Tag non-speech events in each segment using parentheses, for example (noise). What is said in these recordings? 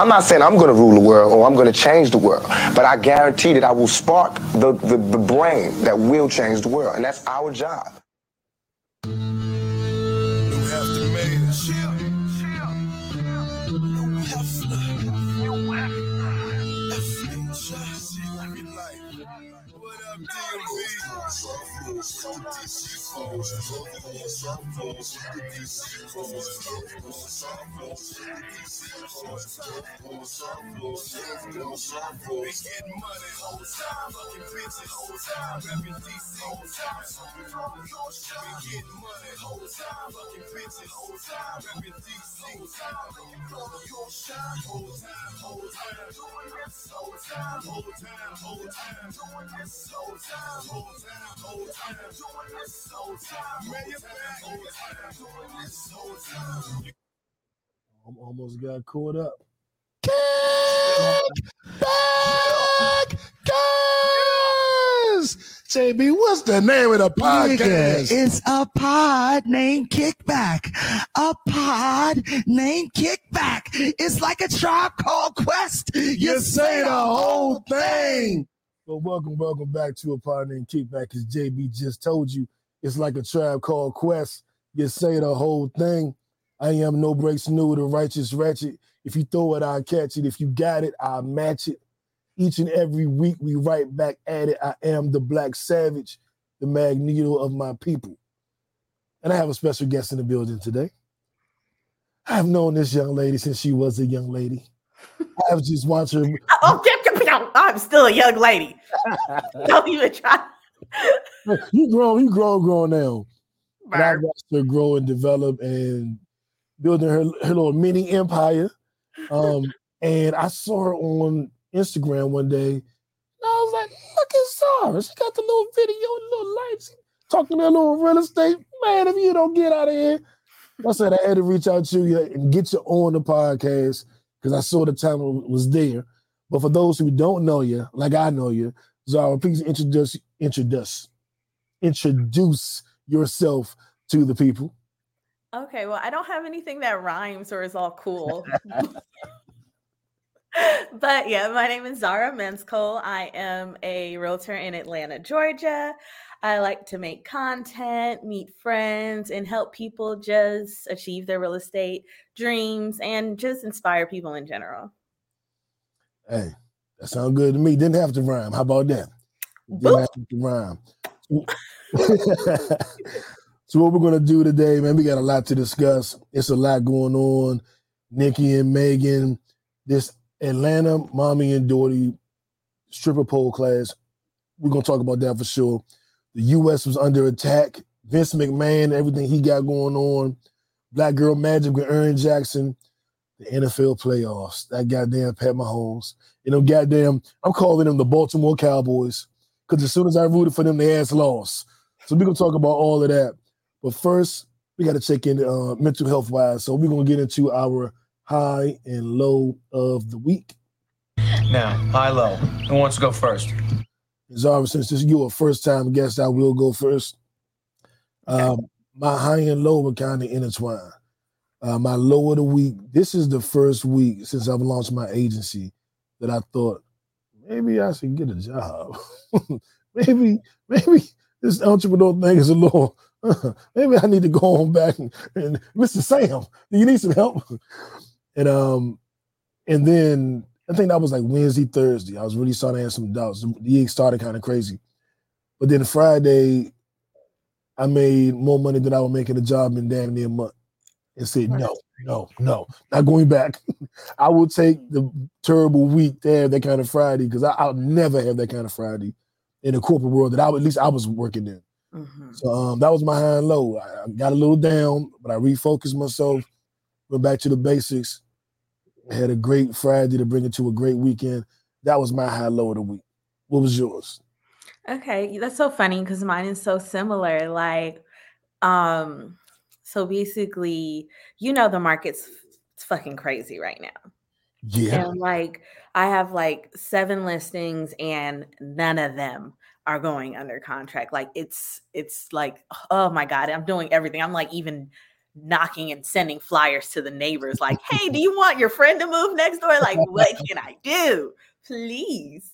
I'm not saying I'm going to rule the world or I'm going to change the world, but I guarantee that I will spark the, the, the brain that will change the world. And that's our job. I'm almost got caught up. Kick back, guys. JB, what's the name of the podcast? It's a pod named Kickback. A pod named Kickback. It's like a tribe called Quest. You say the whole thing. Well, welcome, welcome back to a pod named Kickback. As JB just told you, it's like a tribe called Quest. You say the whole thing. I am no breaks new, the righteous ratchet. If you throw it, I'll catch it. If you got it, I'll match it. Each and every week, we right back at it. I am the black savage, the magneto of my people. And I have a special guest in the building today. I've known this young lady since she was a young lady. I've just watched her. (laughs) Oh, I'm still a young lady. (laughs) Don't even try. You grown, you grown, grown now. And I watched her grow and develop and building her, her little mini empire. Um, and I saw her on Instagram one day. And I was like, look at Zahra. She got the little video, the little lights, talking to a little real estate. Man, if you don't get out of here. I said I had to reach out to you and get you on the podcast because I saw the talent was there. But for those who don't know you, like I know you, Zahra, please introduce introduce introduce yourself to the people. Okay, well, I don't have anything that rhymes or is all cool. (laughs) but yeah, my name is Zahra Menskole. I am a realtor in Atlanta, Georgia. I like to make content, meet friends, and help people just achieve their real estate dreams and just inspire people in general. Hey, that sounds good to me. Didn't have to rhyme. How about that? Rhyme. (laughs) so what we're gonna do today, man? We got a lot to discuss. It's a lot going on. Nicki and Megan, this Atlanta mommy and daughter stripper pole class. We're gonna talk about that for sure. The U.S. was under attack. Vince McMahon, everything he got going on. Black Girl Magic with Erin Jackson. The NFL playoffs. That goddamn Pat Mahomes. You know, goddamn, I'm calling them the Baltimore Cowboys because as soon as I rooted for them, they ass lost. So we're gonna talk about all of that. But first, we got to check in uh, mental health wise. So we're gonna get into our high and low of the week. Now, high low. Who wants to go first? Zahra, since this is your first time guest, I will go first. Um, my high and low were kind of intertwined. Uh, my low of the week. This is the first week since I've launched my agency that I thought maybe I should get a job. (laughs) maybe, maybe this entrepreneur thing is a little. (laughs) maybe I need to go on back and, and Mr. Sam, do you need some help? and um, and then I think that was like Wednesday, Thursday. I was really starting to have some doubts. The year started kind of crazy. But then Friday, I made more money than I would make a job in damn near a month. And said, no, no, no, not going back. (laughs) I will take the terrible week to have that kind of Friday because I'll never have that kind of Friday in the corporate world that I at least I was working in. Mhm. So um, that was my high and low. I, I got a little down, but I refocused myself, went back to the basics, had a great Friday to bring it to a great weekend. That was my high low of the week. What was yours? Okay, that's so funny because mine is so similar. Like, um, so basically, you know, the market's it's fucking crazy right now. Yeah. And like, I have like seven listings, and none of them are going under contract. Like, it's it's like, oh my god, I'm doing everything. I'm like even knocking and sending flyers to the neighbors like, "Hey, do (laughs) you want your friend to move next door? Like, what can I do? Please."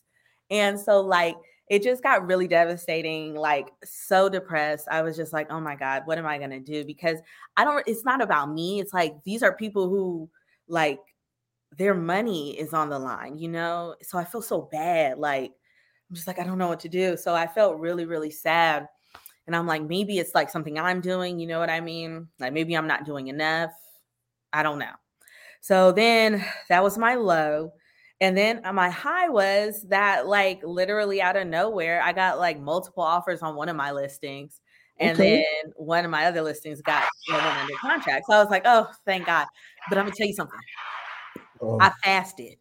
And so like it just got really devastating, like so depressed. I was just like, "Oh my god, what am I going to do?" Because I don't it's not about me. It's like these are people who like their money is on the line, you know? So I feel so bad like I'm just like I don't know what to do. So I felt really really sad and I'm like, maybe it's like something I'm doing, you know what I mean? Like maybe I'm not doing enough. I don't know. So then (sighs) that was my low. And then uh, my high was that, like, literally out of nowhere, I got like multiple offers on one of my listings. And Okay. then one of my other listings got you know, under contract. So I was like, oh, thank God. But I'm gonna tell you something. Um, I fasted.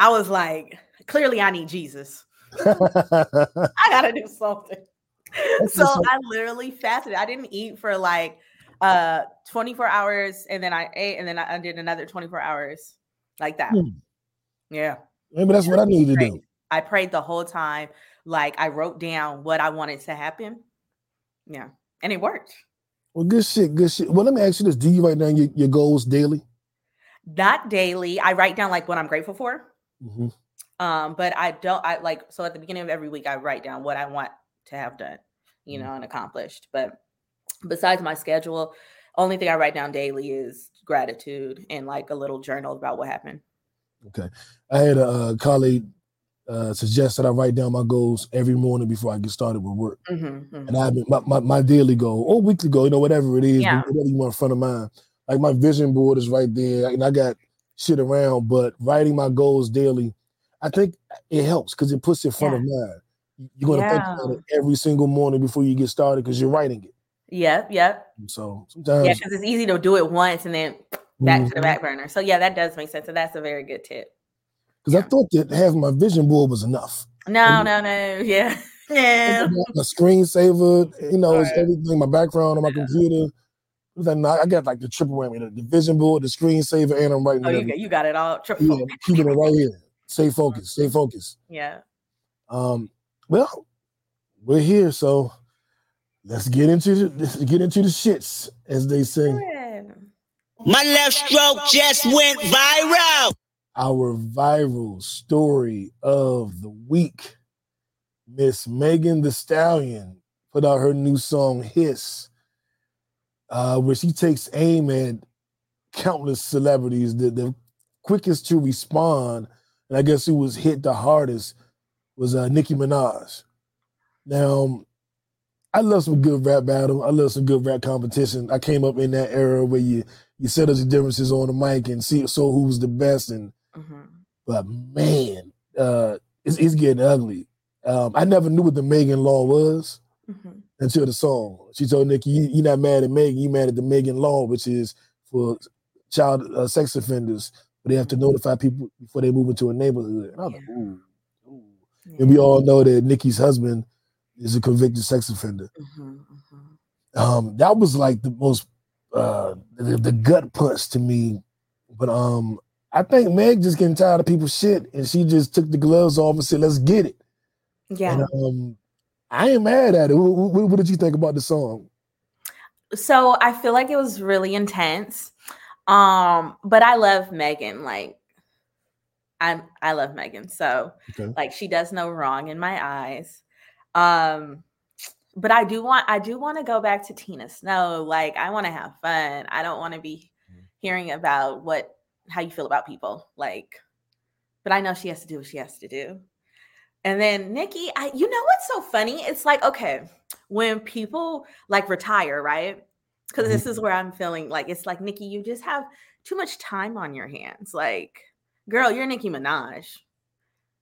I was like, clearly I need Jesus. (laughs) I gotta do something. That's so. I literally fasted. I didn't eat for like uh 24 hours and then I ate and then I did another 24 hours like that. Hmm. Yeah. Maybe that's what I need to do. I prayed the whole time. Like I wrote down what I wanted to happen. Yeah. And it worked. Well, good shit, good shit. Well, let me ask you this: Do you write down your, your goals daily? Not daily. I write down like what I'm grateful for. Mhm. Um, but I don't I like so at the beginning of every week I write down what I want to have done, you Mhm. know, and accomplished. But besides my schedule, only thing I write down daily is gratitude and like a little journal about what happened. Okay. I had a uh, colleague uh, suggest that I write down my goals every morning before I get started with work. Mhm, mhm. And I've been my, my, my daily goal or weekly goal, you know, whatever it is, Yeah. whatever you want in front of mine. Like my vision board is right there, and I got shit around, but writing my goals daily, I think it helps because it puts it in front of mind. You're gonna think about it every single morning before you get started because you're writing it. Yep, yep. So sometimes. Yeah, because it's easy to do it once and then back to the Mhm. back burner. So yeah, that does make sense. And that's a very good tip. because I thought that having my vision board was enough. No, And- no, no. (laughs) Yeah. Yeah. my screensaver, you know, Right. everything, my background on my computer. It was like, nah, I got like the triple whammy, the, the vision board, the screensaver, and I'm writing Oh, you got you got it all. yeah, keeping it right here. Stay focused, stay focused. Yeah. Um, well, we're here, so let's get into the (laughs) get into the shits, as they say. Yeah. My left stroke just went viral. Our viral story of the week. Miss Megan Thee Stallion put out her new song Hiss, uh, where she takes aim at countless celebrities. The, the quickest to respond, and I guess who was hit the hardest was uh, Nicki Minaj. Now, I love some good rap battle. I love some good rap competition. I came up in that era where you you settle the differences on the mic and see so who's the best. And Mhm. but man, uh, it's, it's getting ugly. Um, I never knew what the Megan law was Mhm. until the song. She told Nicki, you, "You're not mad at Megan. You mad at the Megan law, which is for child uh, sex offenders. But they have to notify people before they move into a neighborhood." And I was like, "Ooh, ooh." And we all know that Nicki's husband is a convicted sex offender. Mhm, mhm. Um, that was like the most uh, the, the gut punch to me. But um, I think Meg just getting tired of people's shit, and she just took the gloves off and said, "Let's get it." Yeah. And um, I ain't mad at it. What, what, what did you think about the song? so I feel like it was really intense. Um, but I love Megan. Like I'm I love Megan. So Okay. like she does no wrong in my eyes. Um, but I do want I do want to go back to Tina Snow. Like I want to have fun. I don't want to be mm-hmm. hearing about what how you feel about people. Like, but I know she has to do what she has to do. And then Nicki, I you know what's so funny? It's like, okay, when people like retire, right? Because this is mm-hmm. where I'm feeling like it's like Nicki, you just have too much time on your hands. Like, girl, you're Nicki Minaj.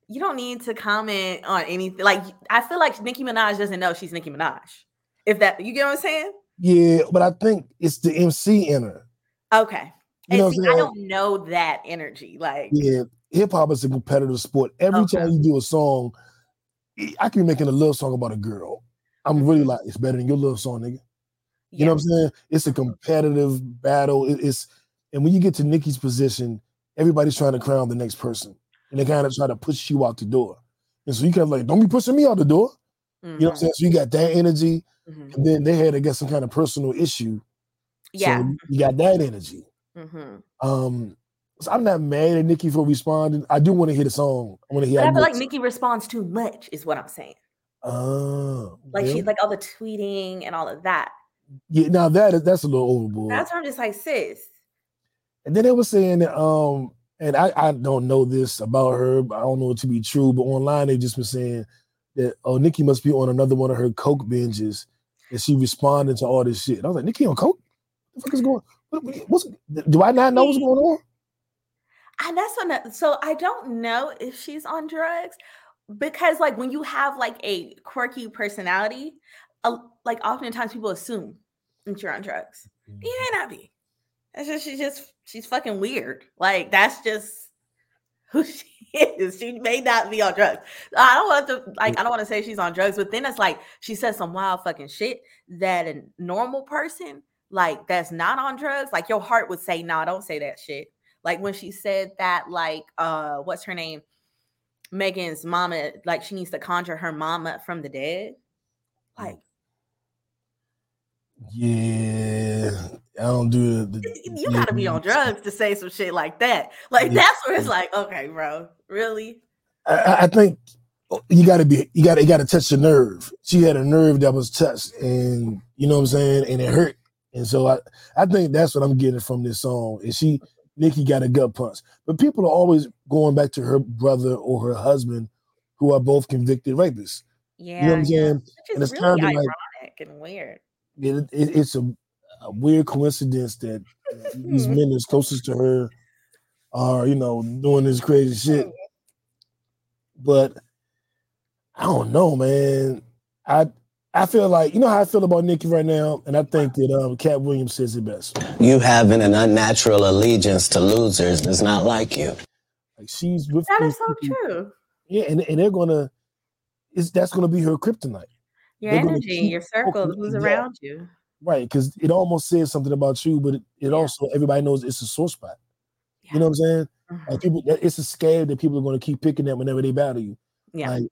You don't need to comment on anything. Like, I feel like Nicki Minaj doesn't know she's Nicki Minaj. If that you get what I'm saying? Yeah, but I think it's the MC in her. Okay. You and see, I don't know that energy. Like, Yeah, hip hop is a competitive sport. Every Okay. time you do a song, I can be making a love song about a girl. I'm really Mm-hmm. like, it's better than your love song, nigga. You know what I'm saying? It's a competitive battle. It- it's and when you get to Nicki's position, everybody's trying to crown the next person, and they kind of try to push you out the door. And so you kind of like, don't be pushing me out the door. You know what I'm saying? So you got that energy, Mhm. and then they had, I guess, some kind of personal issue Yeah. So you got that energy. hmm Um, so I'm not mad at Nicki for responding. I do want to hear the song. I want to hear. But I feel like Nicki responds too much, is what I'm saying. Oh, Like yeah. she's like all the tweeting and all of that. yeah. Now that is that's a little overboard. That's why I'm just like, sis. And then they were saying that, um, and I, I don't know this about her, I don't know it to be true, but online they just been saying that oh, Nicki must be on another one of her coke binges, and she responded to all this shit. And I was like, Nicki on coke? What the fuck is going? What, what- what's, do I not know what's going on? And that's what. So I don't know if she's on drugs because, like, when you have like a quirky personality, uh, like oftentimes people assume that you're on drugs. You may not be. That's just she's just she's fucking weird. Like that's just who (laughs) she is. She may not be on drugs. I don't want to like I don't want to say she's on drugs, but then it's like she says some wild fucking shit that a normal person like that's not on drugs, like your heart would say, nah, don't say that shit. Like when she said that, like uh what's her name? Megan's mama, like she needs to conjure her mama from the dead. Like Yeah, I don't do the. the you gotta be on drugs to say some shit like that. Like Yeah. that's where it's like, okay, bro, really? I- I, think oh, you got to be, you got to, you got to touch the nerve. She had a nerve that was touched, and you know what I'm saying, and it hurt. And so I, I think that's what I'm getting from this song. Is she, Nicki got a gut punch, but people are always going back to her brother or her husband, who are both convicted rapists. Yeah, You know what I'm saying? Which And it's really kind of ironic like and weird. It, it, it's a, a weird coincidence that these (laughs) men that's closest to her are, you know, doing this crazy shit. But I don't know, man. I I feel like you know how I feel about Nicki right now, and I think that um, Katt Williams says it best. You having an unnatural allegiance to losers does not like you. Like she's with That these is so people- true. Yeah, and, and they're gonna, it's that's gonna be her kryptonite, Your energy, your circle, who's yeah. around you. right? Because it almost says something about you, but it, it also everybody knows it's a sore spot. You know what I'm saying? Mhm. Like people, it's a scab that people are gonna keep picking at whenever they battle you. Yeah. Like,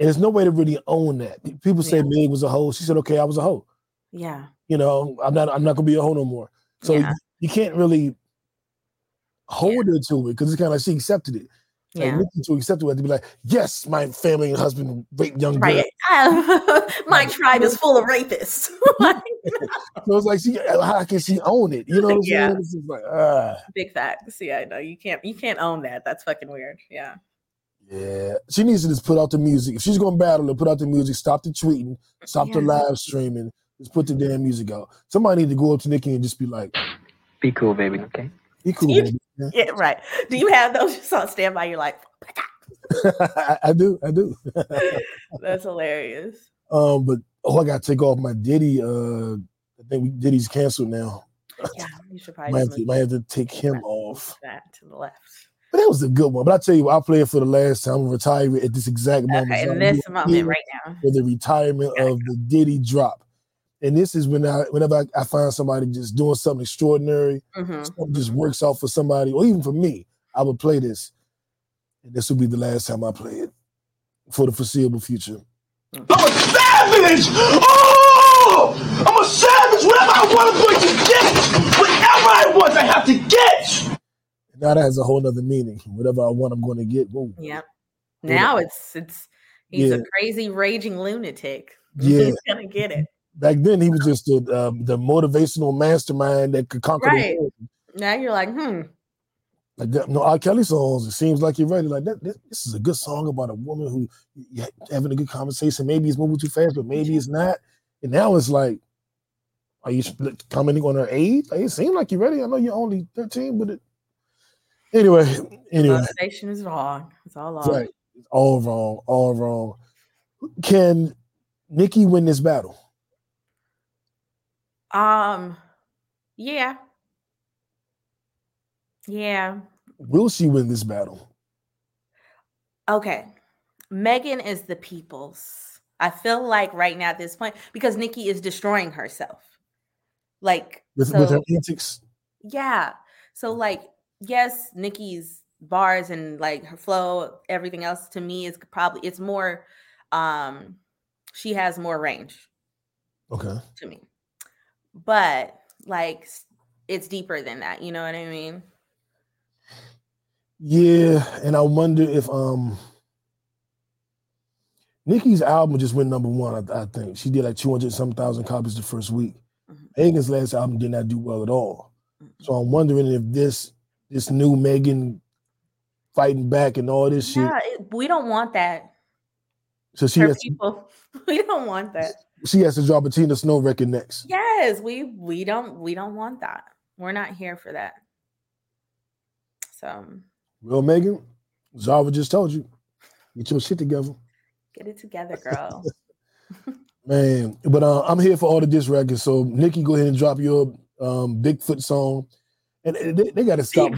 and there's no way to really own that. People say Yeah. Meg was a hoe. She said, "Okay, I was a hoe." Yeah. You know, I'm not. I'm not gonna be a hoe no more. So Yeah. you, you can't really hold her to it because it's kind of like she accepted it. Like Yeah. Nicki to accept it had to be like, "Yes, my family and husband raped young girl." Right. (laughs) My tribe is full of rapists. (laughs) (laughs) Like, So it's like, she, how can she own it? You know what I'm Yeah. saying? It's just like, ah, Big facts. Yeah, no, you can't you can't own that. That's fucking weird. Yeah. yeah. She needs to just put out the music. If she's gonna battle her, put out the music. Stop the tweeting. Stop the live streaming. Just put the damn music out. Somebody need to go up to Nicki and just be like, Be cool, baby. Okay. "Be cool, baby." Yeah. Yeah, right. Do you have those just on standby? You're like, I, (laughs) I do, I do. (laughs) that's hilarious. um, but oh, I gotta take off my Diddy. Uh, I think we, Diddy's canceled now. Yeah, you should (laughs) Might probably have, to, might have to take him off. that to the left. But that was a good one. But I tell you, I'll play it for the last time. I'm retiring at this exact moment. Okay, So in this moment right now. for the retirement of the Diddy drop. And this is when I, whenever I, I find somebody just doing something extraordinary, hmm something just works out for somebody, or even for me, I would play this. And this will be the last time I play it for the foreseeable future. I'm a savage! Oh! I'm a savage! Whatever I want, I'm going to get! Whatever I want, I have to get! Now that has a whole nother meaning. Whatever I want, I'm going to get. Whoa. Yep. Now it's it's he's Yeah. a crazy raging lunatic. (laughs) Yeah. he's gonna get it. Back then, he was just the um, the motivational mastermind that could conquer Right. the world. Now you're like, hmm. Like that, no R. Kelly songs. It seems like you're ready. Like that, that- This is a good song about a woman who having a good conversation. Maybe it's moving too fast, but maybe it's not. And now it's like, are you commenting on her age? Like, it seems like you're ready. I know you're only 13, but it. Anyway, anyway, Motivation is wrong. It's all wrong. right. It's all wrong. All wrong. Can Nicki win this battle? Um, yeah, yeah. Will she win this battle? Okay. Megan is the people's. I feel like right now at this point, because Nicki is destroying herself. Like With, so, with her antics? yeah. So like, yes, Nicki's bars and like her flow, everything else to me is probably it's more um she has more range Okay. to me. But like it's deeper than that. You know what I mean? Yeah, and I wonder if um Nicki's album just went number one. I, I think she did like two hundred some thousand copies the first week. Megan's last album did not do well at all. So I'm wondering if this this new Megan fighting back and all this shit. Yeah, we don't want that So she has people. (laughs) We don't want that. She has to drop a Tina Snow record next. Yes, we we don't we don't want that. We're not here for that. So Real Megan, Zahra just told you, get your shit together. get it together, girl. (laughs) Man, but uh, I'm here for all the diss records. So Nicki, go ahead and drop your um, Bigfoot song, and they, they got to stop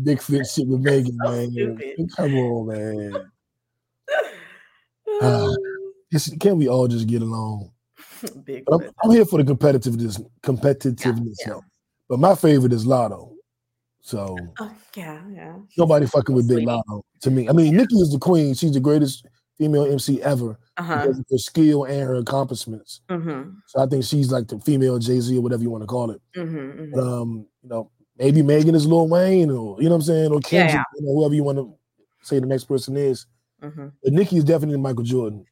Bigfoot shit with (laughs) Megan, man. Come on, man. (sighs) Can't we all just get along? (laughs) Big I'm, I'm here for the competitiveness, competitiveness. though. But my favorite is Latto. So Oh, yeah, yeah. nobody fucking with Big Latto to me. I mean, Nicki is the queen. She's the greatest female MC ever Uh-huh. her skill and her accomplishments. Mm-hmm. So I think she's like the female Jay Z or whatever you want to call it. Mm-hmm. But um, you know, maybe Megan is Lil Wayne or you know what I'm saying, or Yeah, Kendrick, yeah. you know, whoever you want to say the next person is. Mm-hmm. But Nicki is definitely Michael Jordan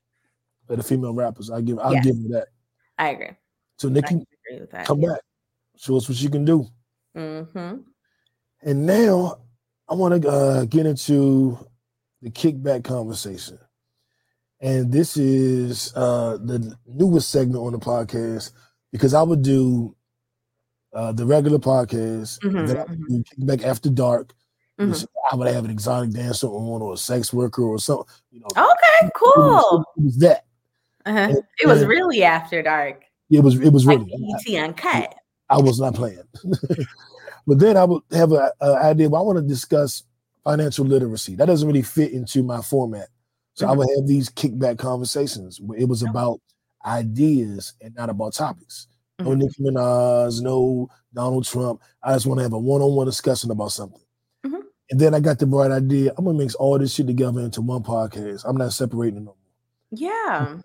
for the female rappers. I give I'll Yes. give her that. I agree. So Nicki, agree that. come back. Show us what she can do. Mm-hmm. And now I want to uh, get into the kickback conversation. And this is uh, the newest segment on the podcast because I would do uh, the regular podcast, and then I would do kickback after dark. Mm-hmm. I would have an exotic dancer on or a sex worker or something. You know, Okay, cool. it was that. Uh-huh. It was really after dark. It was it was Like really. ET uncut. I was not playing. (laughs) but then I would have an idea. Well, I want to discuss financial literacy. That doesn't really fit into my format. So I mm-hmm. would have these kickback conversations where it was about ideas and not about topics. No mm-hmm. Nicki Minaj, no Donald Trump. I just want to have a one-on-one discussion about something. Mm-hmm. And then I got the bright idea. I'm gonna mix all this shit together into one podcast. I'm not separating it no more Yeah.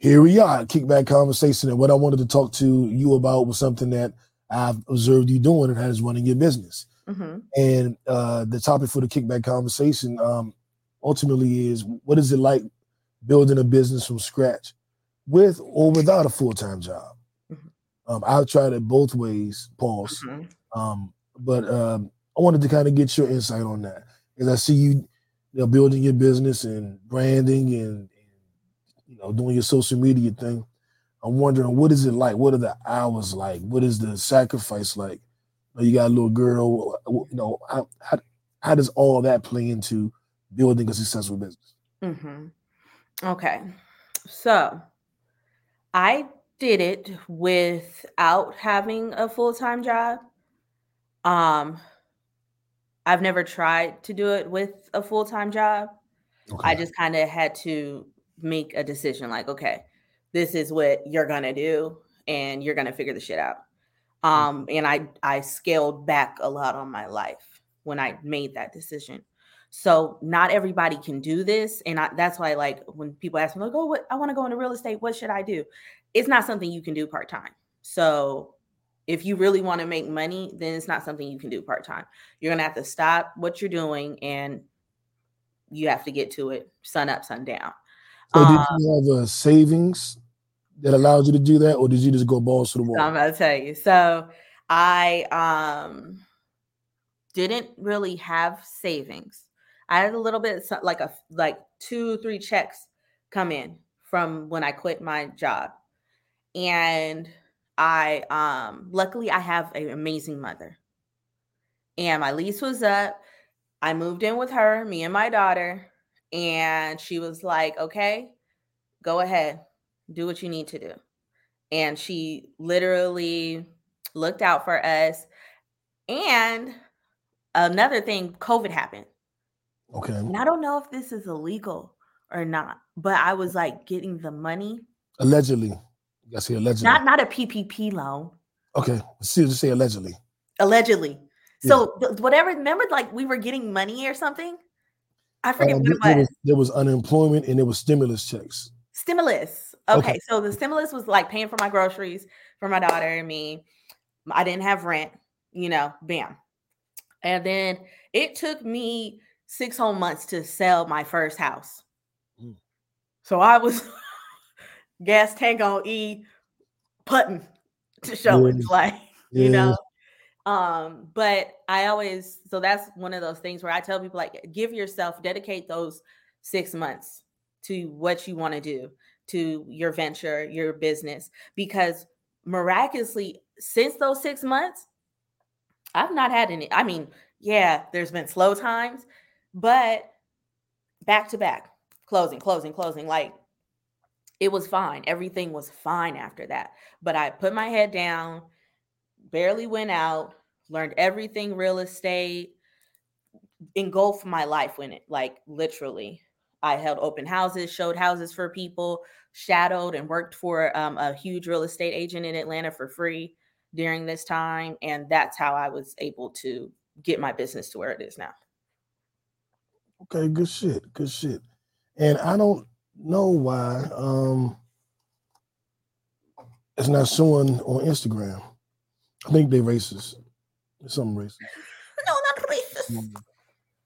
Here we are, kickback conversation. And what I wanted to talk to you about was something that I've observed you doing, and that is running your business. Mm-hmm. And uh, the topic for the kickback conversation um, ultimately is what is it like building a business from scratch with or without a full time job? Um, I've tried it both ways, pause. Um, but um, I wanted to kind of get your insight on that because I see you, you know, building your business and branding and you know, doing your social media thing. I'm wondering what is it like? What are the hours like? What is the sacrifice like? You, got a little girl, you know, how, how, how does all that play into building a successful business? Mm-hmm. Okay. So I did it without having a full-time job. Um I've never tried to do it with a full-time job. I just kind of had to make a decision like, okay, this is what you're going to do and you're going to figure the shit out. Um and I I scaled back a lot on my life when I made that decision. So not everybody can do this, and I, that's why, like, when people ask me, like, "Oh, what I want to go into real estate, what should I do?" It's not something you can do part time. So if you really want to make money, then it's not something you can do part time. You're gonna have to stop what you're doing, and you have to get to it sun up, sun down. So Um, did you have a savings that allowed you to do that, or did you just go balls to the So wall? I'm about to tell you. So I um didn't really have savings. I had a little bit like a like two three checks come in from when I quit my job. And I um luckily I have an amazing mother. And my lease was up. I moved in with her, me and my daughter, and she was like, "Okay, go ahead. Do what you need to do." and she literally looked out for us. And another thing, COVID happened. Okay. And I don't know if this is illegal or not, but I was like getting the money, Allegedly. You gotta allegedly. not not a PPP loan, okay. See, just say allegedly. allegedly. So th- whatever, remember like we were getting money or something? I forget Uh, what it was. was, there was unemployment and there was stimulus checks. Stimulus. Okay, Okay. so the stimulus was like paying for my groceries for my daughter and me. I didn't have rent, you know, bam. And then it took me six whole months to sell my first house. Mm. So I was (laughs) gas tank on E putting to show Yeah. it like, you know. Um, but I always so that's one of those things where I tell people like give yourself dedicate those six months to what you want to do, to your venture, your business, because miraculously, since those six months, I've not had any. I mean, yeah, there's been slow times, but back to back, closing, closing, closing. Like it was fine. Everything was fine after that. But I put my head down, barely went out, learned everything real estate, engulfed my life in it, like literally. I held open houses, showed houses for people, shadowed and worked for um, a huge real estate agent in Atlanta for free during this time. And that's how I was able to get my business to where it is now. Okay, good shit. Good shit. And I don't know why um it's not showing on Instagram. I think they racist. Something racist. (laughs) No, not racist. Mm.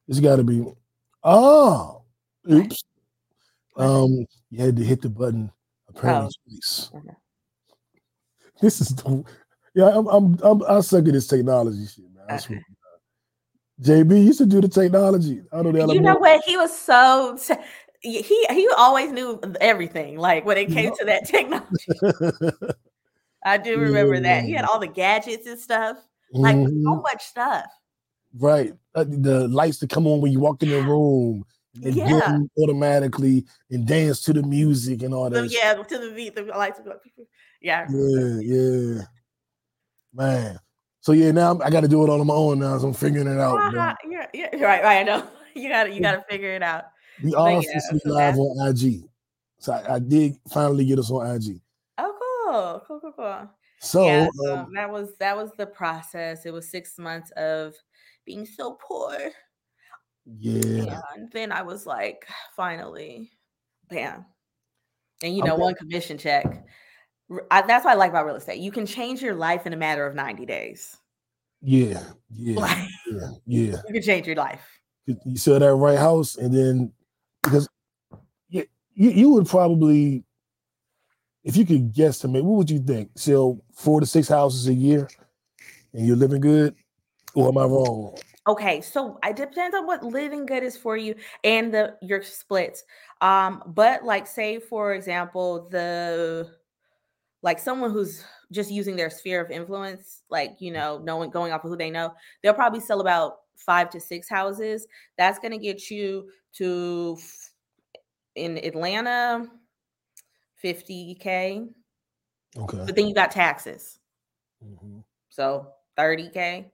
It's gotta be oh oops. Um you had to hit the button apparently Oh. Okay. This is the yeah, I'm I'm, I'm I suck at this technology shit, man. I uh. swear. JB used to do the technology. I don't know. You know what? He was so t- he he always knew everything. Like when it came to that (laughs) technology, (laughs) I do remember that he had all the gadgets and stuff. Like so Mhm. much stuff. Right. Uh, the lights that come on when you walk in the room and Yeah. automatically and dance to the music and all that. shit. yeah, to the beat, the lights. would go pew, (laughs) pew. Yeah. Yeah, yeah. Man. So yeah, now I'm- got to do it all on my own now. So I'm figuring it out. Ah, yeah, yeah, (laughs) right, right. I know. (laughs) You gotta you gotta figure it out. We are yeah, live on IG. So I, I did finally get us on IG. Cool, cool, cool, cool. So, yeah, so um, that was that was the process. It was six months of being so poor. yeah. And then I was like, finally, bam. And you know, Okay. one commission check. I, that's what I like about real estate. You can change your life in a matter of 90 days. Yeah. (laughs) Yeah. Like, Yeah. Yeah. you can change your life. you sell that right house and then because you, you would probably if you could guesstimate what would you think sell four to six houses a year and you're living good or am i wrong Okay, so it depends on what living good is for you and the your splits. Um, but like say for example, the like someone who's just using their sphere of influence, like you know, knowing going off of who they know, they'll probably sell about five to six houses. That's gonna get you to in Atlanta 50k, okay but then you got taxes. Mhm. So 30k.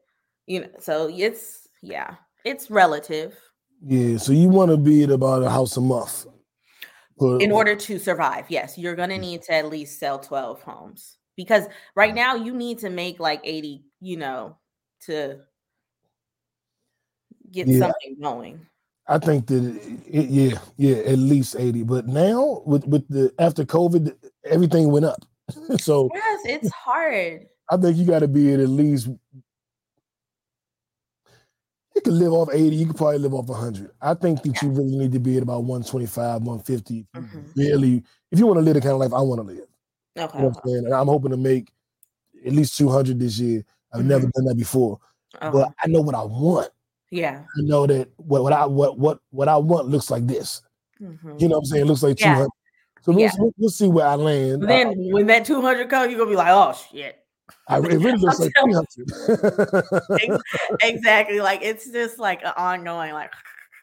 You know, so it's yeah, it's relative. yeah so you want to be at about a house a month for- in order to survive yes you're going to need to at least sell 12 homes because right now you need to make like 80 you know to get Yeah. something going i think that it, yeah yeah at least 80 but now with with the after covid everything went up (laughs) so yes it's hard I think you got to be at at least. You can live off 80, you can probably live off 100. I think that you really need to be at about 125, 150. if you Mhm. Really, if you want to live the kind of life I want to live. You okay know what I'm saying? And I'm hoping to make at least 200 this year. I've never done that before, Oh, but I know what I want. Yeah I know that what, what I what what what I want looks like this. Mhm. You know what I'm saying? It looks like Yeah. 200. So we'll, Yeah. we'll, we'll see where I land. Then when that 200 comes you're gonna be like oh shit I, it really (laughs) looks like telling- 300. (laughs) Exactly like it's just like an ongoing like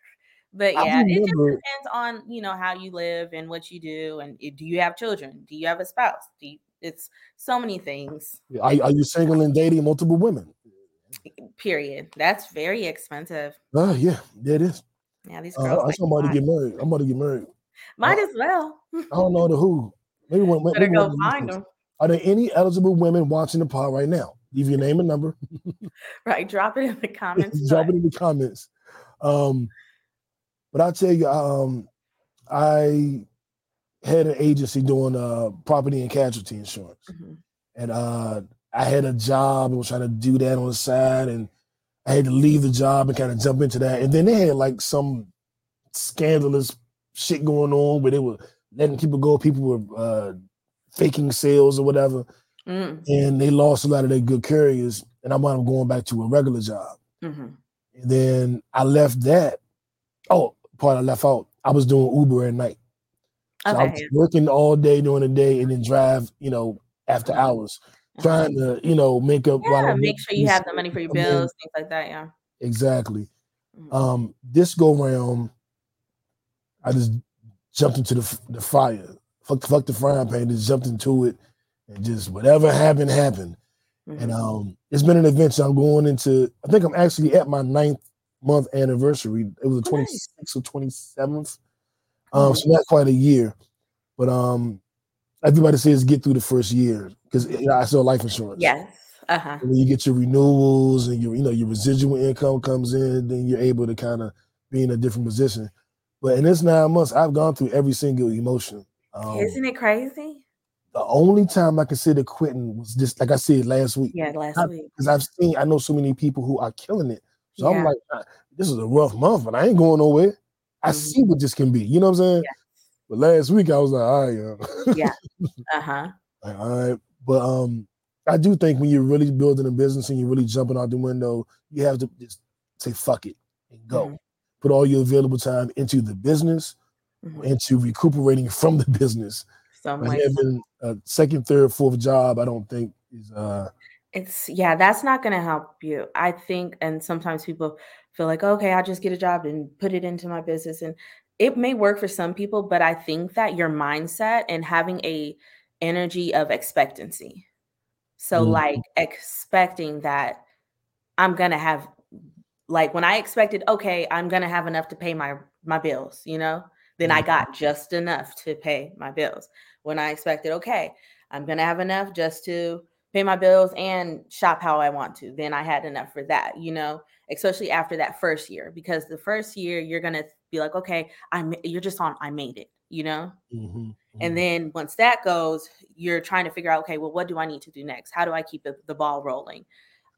(laughs) but yeah it just depends on you know how you live and what you do and do you have children do you have a spouse do you, it's so many things Are, are you single and dating multiple women? Period that's very expensive Oh yeah, yeah, it is. yeah these Uh, girls I'm about to get married. I'm about to get married. might as well I don't know the who. Maybe one. better maybe go find them Are there any eligible women watching the pod right now? Leave your name and number. (laughs) right drop it in the (laughs) comments Drop it in the comments. Um, but I'll tell you, um, I had an agency doing uh property and casualty insurance, Mhm. and uh, I had a job and was trying to do that on the side, and I had to leave the job and kind of jump into that. And then they had like some scandalous shit going on where they were letting people go. People were uh, faking sales or whatever, Mm, and they lost a lot of their good carriers. And I wound up going back to a regular job. mhm. And then I left that. Oh, part I left out. I was doing Uber at night. So I was working all day during the day and then drive, you know, after hours, trying to, you know, make up. Yeah, make sure you have the money for your bills, things like that. Yeah. Exactly. Mhm. Um, this go round, I just jumped into the the fire. Fuck, fuck the frying pan. Just jumped into it, and just whatever happened happened. And Mhm. um, it's been an adventure. I'm going into. I think I'm actually at my ninth month anniversary. It was the Oh, nice. 26th or 27th. Um, so not quite a year, but um, everybody says get through the first year because I sell life insurance. Yes. Uh huh. And when you get your renewals and your you know your residual income comes in, then you're able to kind of be in a different position. But in this nine months, I've gone through every single emotion. Um, Isn't it crazy? the only time I consider quitting was just like I said last week. Yeah, last I- week. Because I've seen, I know so many people who are killing it. So Yeah. I'm like, "Ah, this is a rough month, but I ain't going nowhere. I Mhm. see what this can be. You know what I'm saying? Yes. But last week I was like, all right. Yeah. (laughs) Uh huh. Like, all right. But um, I do think when you're really building a business and you're really jumping out the window, you have to just say fuck it and go. Mhm. Put all your available time into the business, Mhm. into recuperating from the business. So But much. having a second, third, fourth job, I don't think is uh It's yeah, that's not gonna help you. I think, and sometimes people feel like, okay, I'll just get a job and put it into my business. And it may work for some people, but I think that your mindset and having a energy of expectancy. So Mhm. like expecting that I'm gonna have like when I expected, okay, I'm gonna have enough to pay my my bills, you know, then I Mhm. got just enough to pay my bills. When I expected, okay, I'm gonna have enough just to pay my bills and shop how I want to. Then I had enough for that, you know, especially after that first year, because the first year you're gonna be like, okay, I'm you're just on, I made it, you know. mhm, mhm. And then once that goes, you're trying to figure out, okay, well, what do I need to do next? How do I keep the, the ball rolling?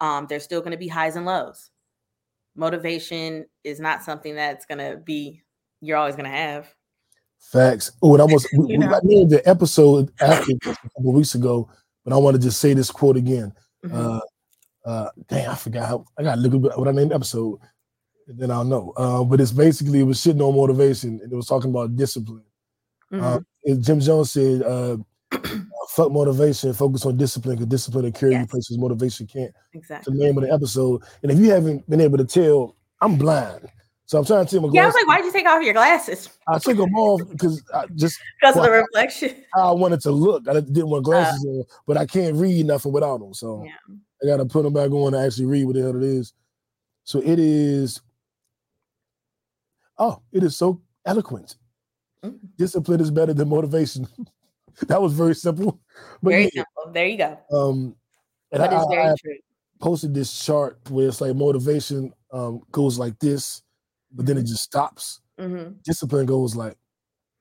Um, there's still going to be highs and lows. Motivation is not something that's going to be you're always going to have. facts. Oh, and I was (laughs) we, we. I named the episode after a couple weeks ago, but I want to just say this quote again. Mhm. Uh uh dang, I forgot how I gotta look at what I named the episode, and then I'll know. Uh, but it's basically it was shitting on motivation and it was talking about discipline. Uh, and Jim Jones said, uh, fuck motivation, focus on discipline, because discipline will carry you places motivation can't. It's exactly. the name of the episode. And if you haven't been able to tell, I'm blind. So I'm trying to take my glasses. Yeah, I was like, why'd you take off your glasses? I took them off because I just Because of the reflection. how I wanted to look. I didn't want glasses on, but I can't read nothing without them. So Uh. Yeah. I got to put them back on to actually read what the hell it is. So it is. Oh, it is so eloquent. Mhm. Discipline is better than motivation. (laughs) that was very simple, but Very yeah, simple. There you go. um, and But I, it's very I true. posted this chart where it's like motivation um, goes like this, but then it just stops. hmm Discipline goes like,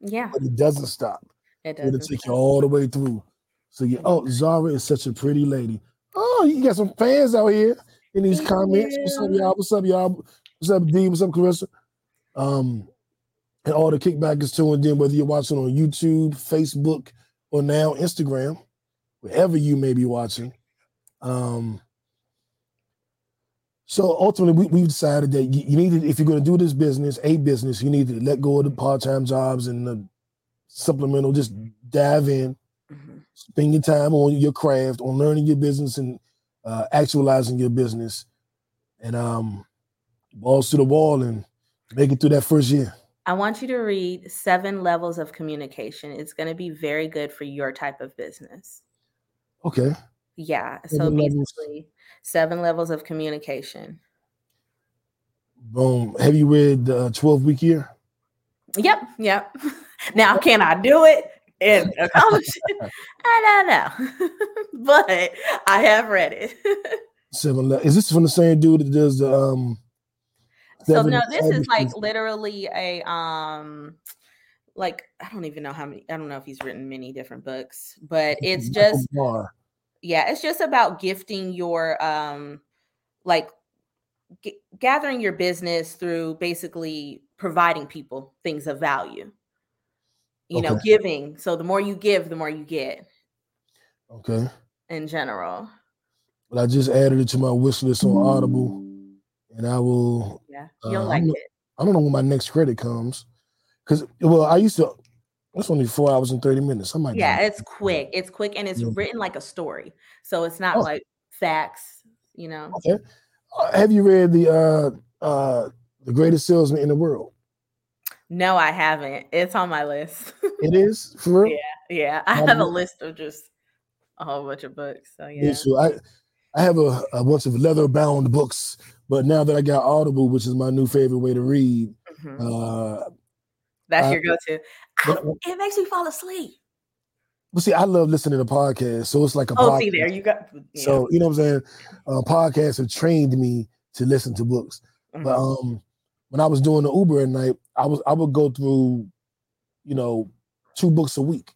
Yeah, but it doesn't stop. it does. It'll take you all the way through. So yeah, oh, Zahra is such a pretty lady. Oh, you got some fans out here in these comments. What's up, you. y'all? What's up, y'all? What's up, D? What's up, Carissa? Um, and all the kickbackers tuned in, whether you're watching on YouTube, Facebook, or now Instagram, wherever you may be watching. Um, so ultimately, we, we've decided that you, you need to, if you're going to do this business, a business, you need to let go of the part-time jobs and the supplemental. Just dive in, Mhm. spend your time on your craft, on learning your business and uh, actualizing your business, and um, balls to the wall and make it through that first year. I want you to read Seven Levels of Communication. It's going to be very good for your type of business. Okay. Yeah. So Seven levels. basically, seven levels of communication. Boom. Have you read the 12 week year? Yep. Yep. (laughs) Now, can I do it and (laughs) accomplish it? I don't know. (laughs) but I have read it. Seven. Le- is this from the same dude that does the um? So no, this is like literally a um like I don't even know how many I don't know if he's written many different books, but it's just Yeah, it's just about gifting your um like g- gathering your business through basically providing people things of value. You know, giving. So the more you give, the more you get Okay. in general. But I just added it to my wish list on Audible, and I will. Yeah, uh, like not- it. I don't know when my next credit comes, because well, I used to. It's only four hours and thirty minutes. I might. Yeah, it's quick. It's quick and it's Yeah. written like a story. So it's not Oh. like facts, you know. Okay. Uh, have you read the uh uh the greatest salesman in the world? No, I haven't. It's on my list. It (laughs) is for real. yeah, yeah. I have a list of just a whole bunch of books. So Yeah, yeah. so I I have a, a bunch of leather bound books, but now that I got Audible, which is my new favorite way to read, Mhm. uh That's I- your go-to. but- it makes me fall asleep. well, see, I love listening to podcasts, so it's like a Oh, podcast. see there, you got yeah. So you know what I'm saying? Uh, podcasts have trained me to listen to books. But Mhm. um, when I was doing the Uber at night, I was I would go through, you know, two books a week.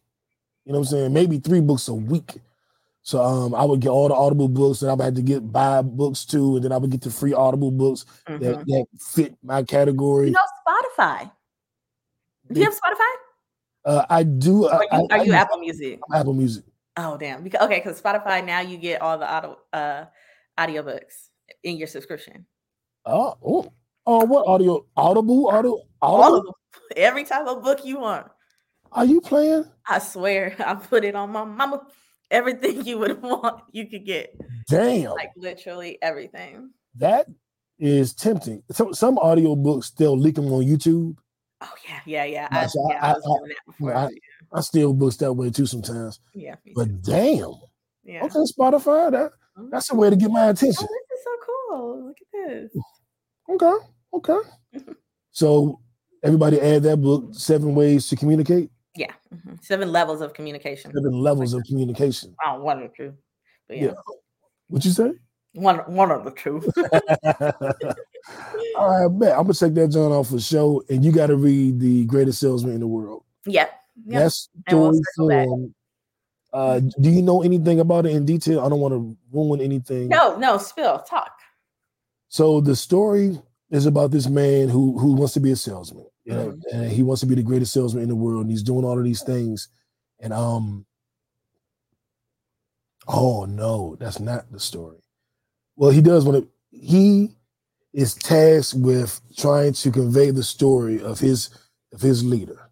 You know what I'm saying? Maybe three books a week. So um, I would get all the Audible books, and I would have to get buy books too, and then I would get the free Audible books that, Mhm. that fit my category. you know Spotify. Do you have Spotify? Uh, I do. Or I, you, I- are you use Apple Music? Apple Music? Oh damn. Because okay, because Spotify now you get all the audio uh audiobooks in your subscription. Oh, oh, oh, what audio? Audible, audio, All audible. of them. (laughs) Every type of book you want. Are you playing? I swear, (laughs) I put it on my mama. Everything you would (laughs) want, you could get. Damn, Like literally everything. that is tempting. Some some audio books they'll leak them on YouTube. Oh yeah, yeah, yeah. I, so yeah, I- I was I- doing that before. I- too. I steal books that way too sometimes. yeah. But damn, yeah. okay, Spotify, that Mhm. that's a way to get my Oh, attention. this is so cool. Look at this. Okay, okay. (laughs) So everybody add that book, Seven Ways to Communicate, Yeah. mhm. Seven levels of communication. seven levels of communication. Oh, one or two. But yeah, Yeah. What you say? one one of the two. (laughs) All right, bet. I'm gonna check that John off for show, and you got to read the greatest salesman in the world. yeah. Yeah. That's we'll story form. Uh, do you know anything about it in detail? I don't want to ruin anything. No, no, spill, talk. So the story is about this man who who wants to be a salesman. You know, and he wants to be the greatest salesman in the world, and he's doing all of these things. And um, oh no, that's not the story. Well, he does want to. He is tasked with trying to convey the story of his of his leader,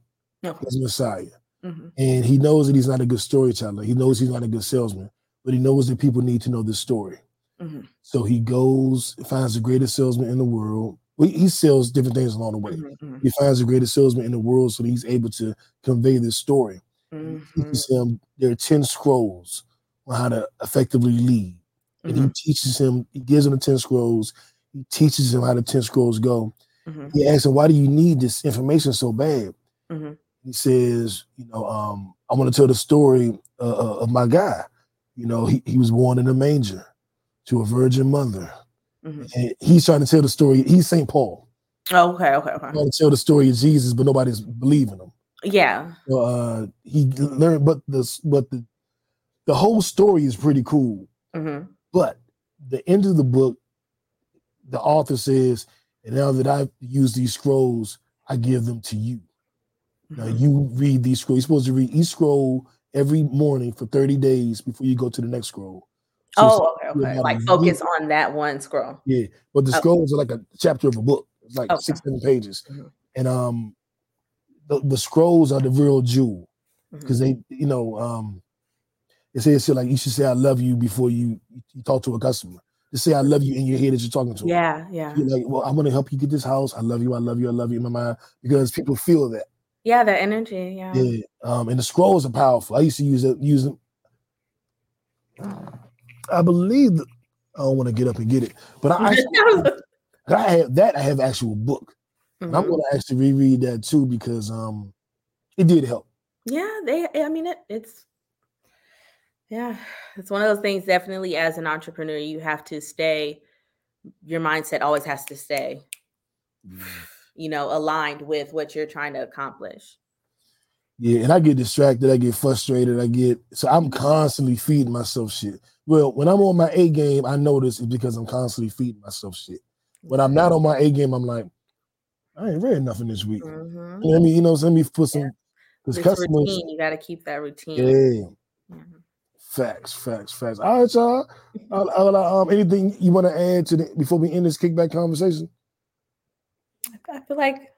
his Messiah. Mhm. And he knows that he's not a good storyteller. He knows he's not a good salesman, but he knows that people need to know this story. Mhm. So he goes, finds the greatest salesman in the world. He sells different things along the way. Mhm, mhm, He finds the greatest salesman in the world, so he's able to convey this story. mhm, He teaches him there are 10 scrolls on how to effectively lead. And he mhm, teaches him, he gives him the 10 scrolls, he teaches him how the 10 scrolls go. mhm, He asks him, Why do you need this information so bad? mhm. he says, you know, um, I want to tell the story uh, uh, of my guy. You know, he, he was born in a manger to a virgin mother. Mhm. He's trying to tell the story. He's St. Paul. Oh, okay, okay, okay. Trying to tell the story of Jesus, but nobody's believing him. Yeah. So, uh, he learned, but the but the the whole story is pretty cool. hmm But the end of the book, the author says, and now that I've used these scrolls, I give them to you. Now Mm-hmm. you read these scrolls. You're supposed to read each scroll every morning for 30 days before you go to the next scroll. So Oh, okay, okay. Like focus on that one scroll. Yeah, but the Okay. scrolls are like a chapter of a book. It's like Okay. six, seven pages. Mhm. And um the, the scrolls are the real jewel because they, you know, um they say it's like you should say I love you before you you talk to a customer. Just say I love you in your head as you're talking to them. Yeah, yeah, You're like, well, I'm gonna help you get this house. I love you, I love you, I love you in my mind because people feel that. yeah. The energy. Yeah. Yeah. Um, and the scrolls are powerful. I used to use it, use them. I believe that, I don't want to get up and get it, but I, actually, (laughs) I have that. I have actual book. And I'm going to actually reread that too because um, it did help. Yeah, they. I mean, it, it's yeah, it's one of those things. Definitely, as an entrepreneur, you have to stay. Your mindset always has to stay, you know, aligned with what you're trying to accomplish. Yeah, and I get distracted, I get frustrated, I get so I'm constantly feeding myself shit. Well, when I'm on my A game, I notice it's because I'm constantly feeding myself shit. When I'm not on my A game, I'm like, I ain't read nothing this week. Mhm. Let me, you know, let me put some because This customers. routine, you got to keep that routine. Yeah. Mhm. Facts, facts, facts. All right, y'all. (laughs) Uh, uh, um, anything you want to add to the before we end this kickback conversation? I feel like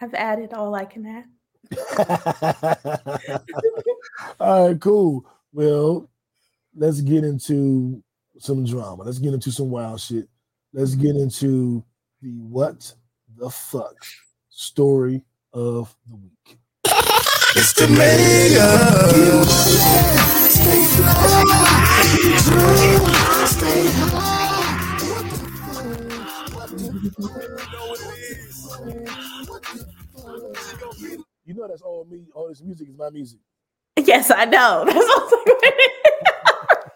I've added all I can add. (laughs) All right, cool. Well, let's get into some drama. Let's get into some wild shit. Let's get into the what the fuck story of the week. It's the mega. You know that's all me. All this music is my music. Yes, I know. (laughs) That's what (laughs)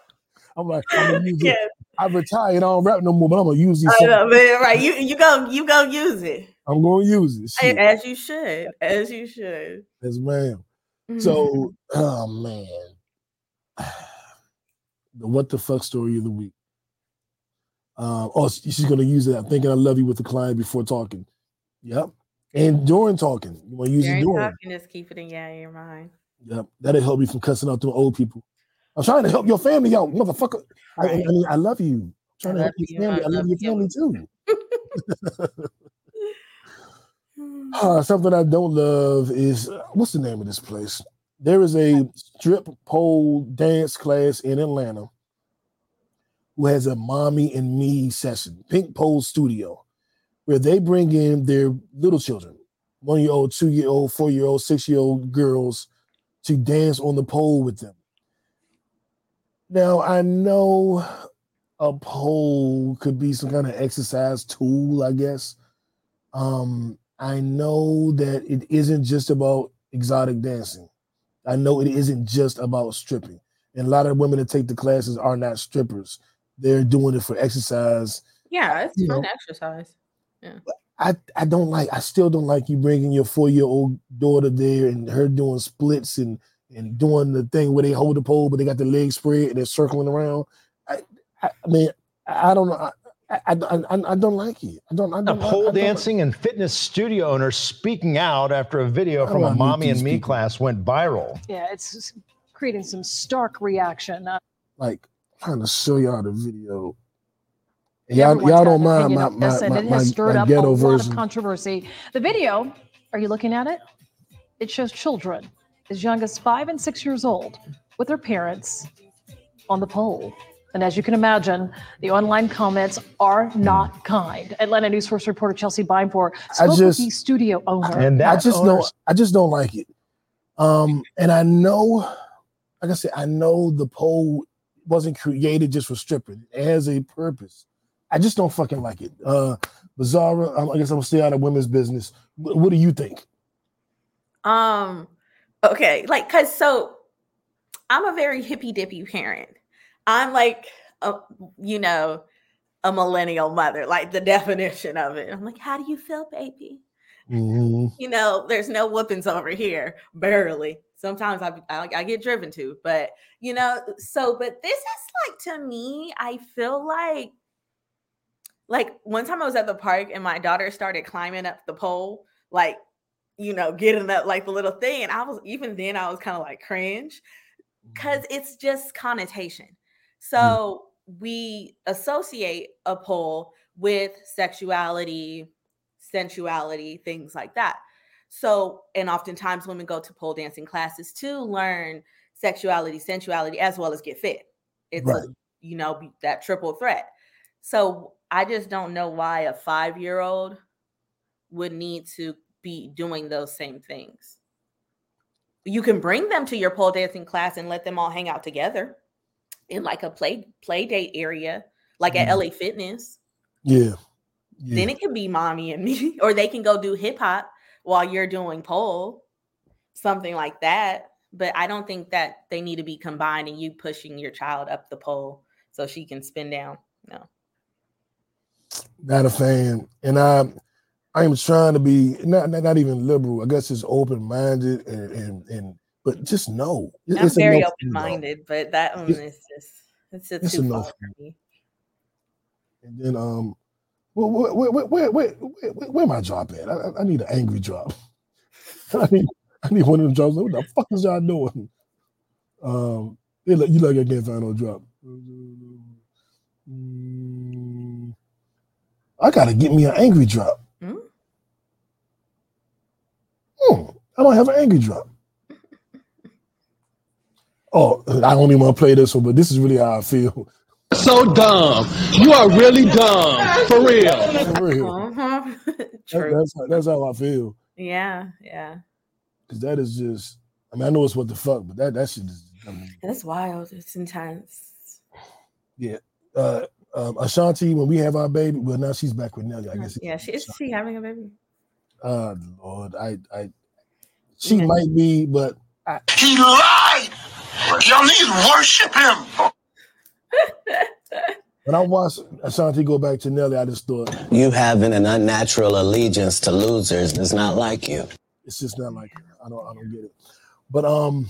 I'm like, I'm gonna use it. I retired. I don't rap no more, but I'm gonna use these. I know, man. Right, you you go you go use it I'm gonna use it. Shit. as you should, as you should. Yes, ma'am. Mm-hmm. So, (clears throat) oh man, (sighs) the what the fuck story of the week. Um, oh, she's gonna use it. I'm thinking I love you with the client before talking. Yep, and during talking, you want to use it During during. talking, just keep it in yeah, your mind. Yep, that'll help you from cussing out them old people. I'm trying to help your family out, motherfucker. I, I mean, I love you. I'm trying I to help your you, family. I love your you. family too. (laughs) (sighs) Uh, something I don't love is uh, what's the name of this place? There is a strip pole dance class in Atlanta who has a mommy and me session, Pink Pole Studio, where they bring in their little children, one year old, two year old, four year old, six year old girls to dance on the pole with them. Now, I know a pole could be some kind of exercise tool, I guess. Um, I know that it isn't just about exotic dancing. I know it isn't just about stripping. And a lot of women that take the classes are not strippers. They're doing it for exercise. Yeah, it's fun know. exercise. I, I don't like, I still don't like you bringing your four year old daughter there and her doing splits and, and doing the thing where they hold the pole, but they got the legs spread and they're circling around. I, I, I mean, I, I don't know. I, I, I, I- I don't like it. I don't, I A don't I- I pole don't- dancing and fitness studio owner speaking out after a video from a mommy and me people. class went viral. Yeah, it's creating some stark reaction. Uh, like trying to show y'all the video. And Yeah, Y'all, y'all don't mind opinion my, on my, this, and my, it has stirred my up a ghetto lot version. of controversy. The video, are you looking at it? It shows children as young as five and six years old with their parents on the pole. And as you can imagine, the online comments are not kind. Atlanta News Source reporter Chelsea Beimfohr spoke with just- the studio owner. And I just owner- don't I just don't like it. Um, and I know, like I said, I know the pole wasn't created just for stripping. It has a purpose. I just don't fucking like it. Uh Bizarra, um, I guess I'm gonna stay out of women's business. What, what do you think? Um, okay, like cause so I'm a very hippy dippy parent. I'm like a, you know, a millennial mother, like the (laughs) definition of it. I'm like, how do you feel, baby? Mhm. You know, there's no whoopings over here, barely. Sometimes I, I I get driven to, but you know, so but this is like to me, I feel like like one time I was at the park and my daughter started climbing up the pole, like you know, getting up like the little thing. And I was even then I was kind of like cringe mm-hmm. because it's just connotation. Mm. So we associate a pole with sexuality, sensuality, things like that. So, and oftentimes women go to pole dancing classes to learn sexuality, sensuality, as well as get fit. It's Right. a, you know, that triple threat. So I just don't know why a five year old would need to be doing those same things. You can bring them to your pole dancing class and let them all hang out together in like a play play date area, like at Mhm. LA Fitness. Yeah. yeah. Then it can be mommy and me, (laughs) or they can go do hip hop while you're doing pole, something like that. But I don't think that they need to be combining you pushing your child up the pole so she can spin down. No. Not a fan. And I I am trying to be not not, not even liberal. I guess it's open minded and, and and but just no. It- I'm very no open minded, but that one is just it's just it's too far for me. And then um, where where where where, where, where, where my drop at? I, I- need an angry drop. (laughs) I need I need one of them drops. What the fuck is y'all doing? Um, you look, you can't find no drop. I gotta get me an angry drop. Hmm? Hmm, I don't have an angry drop. (laughs) Oh, I don't even want to play this one, but this is really how I feel. So dumb. You are really dumb. For real. For real. Uh-huh. (laughs) That- True. that's, how- that's how I feel. Yeah, yeah. Because that is just, I mean, I know it's what the fuck, but that, that shit is, I mean, That's wild. It's intense. yeah. Uh, um, Ashanti, when we have our baby, well, now she's back with Nelly, I guess. Yeah, she is she having a baby? Uh, Lord, I, I, she Yeah. might be, but I, He lied. Y'all need to worship him. (laughs) when I watched Ashanti go back to Nelly, I just thought You having an unnatural allegiance to losers is not like you. it's just not like her. I don't, I don't get it. But um,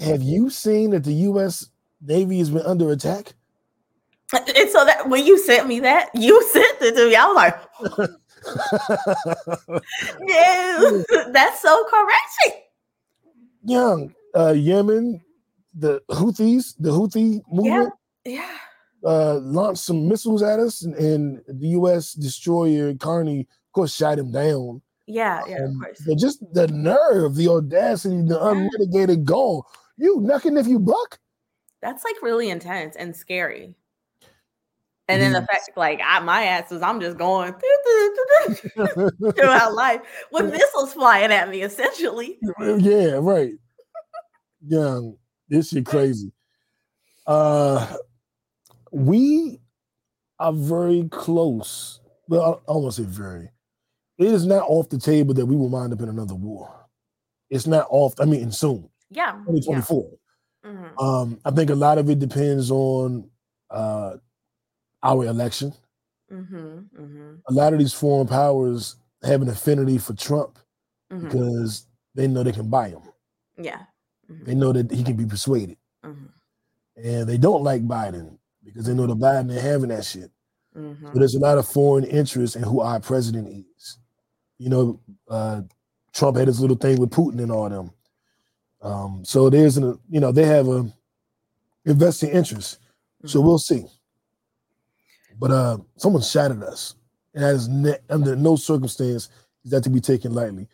have you seen that the U.S. Navy has been under attack? And so that when you sent me that, you (laughs) sent it to me. I was like, (laughs) yeah, (laughs) that's so correct. Young, uh, Yemen, the Houthis, the Houthi movement. Yeah. uh, launched some missiles at us, and, and the U.S. destroyer Carney, of course, shot him down. Yeah, yeah, of Um, course. But just the nerve, the audacity, the unmitigated goal. You knucking if you buck. That's like really intense and scary. And then the fact, like, I, my ass is, I'm just going (laughs) throughout life with missiles flying at me, essentially. yeah, right. Young, this shit crazy. Uh, we are very close. Well, I, I want to say very. It is not off the table that we will wind up in another war. It's not off. I mean, soon, Yeah. yeah. 2024. Mhm. Um, I think a lot of it depends on uh, our election. Mhm, mhm, A lot of these foreign powers have an affinity for Trump mhm. because they know they can buy him. Yeah. They know that he can be persuaded, Mhm, and they don't like Biden because they know the Biden they're having that shit. mhm. So there's a lot of foreign interest in who our president is. You know, uh, Trump had his little thing with Putin and all them. Um, so there's an, you know, they have a investing interest. So we'll see. But uh, someone shot at us. And that is ne- under no circumstance is that to be taken lightly. Uh,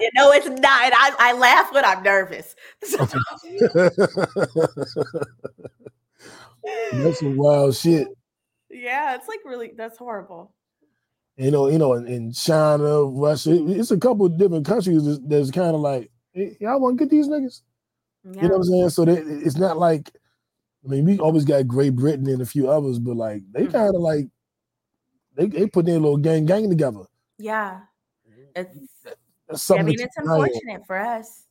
Yeah. No, it's not. I, I laugh when I'm nervous. (laughs) (laughs) That's some wild shit. yeah, it's like really, that's horrible. You know, you know, in, in China, Russia, it- it's a couple of different countries that's, that's kind of like, hey, y'all want to get these niggas? Yeah. You know what I'm saying? So they, it's not like, I mean, we always got Great Britain and a few others, but like they Mm-hmm. kind of like they they put their little gang gang together. Yeah. It's, That's I mean, it's keep on. unfortunate for us.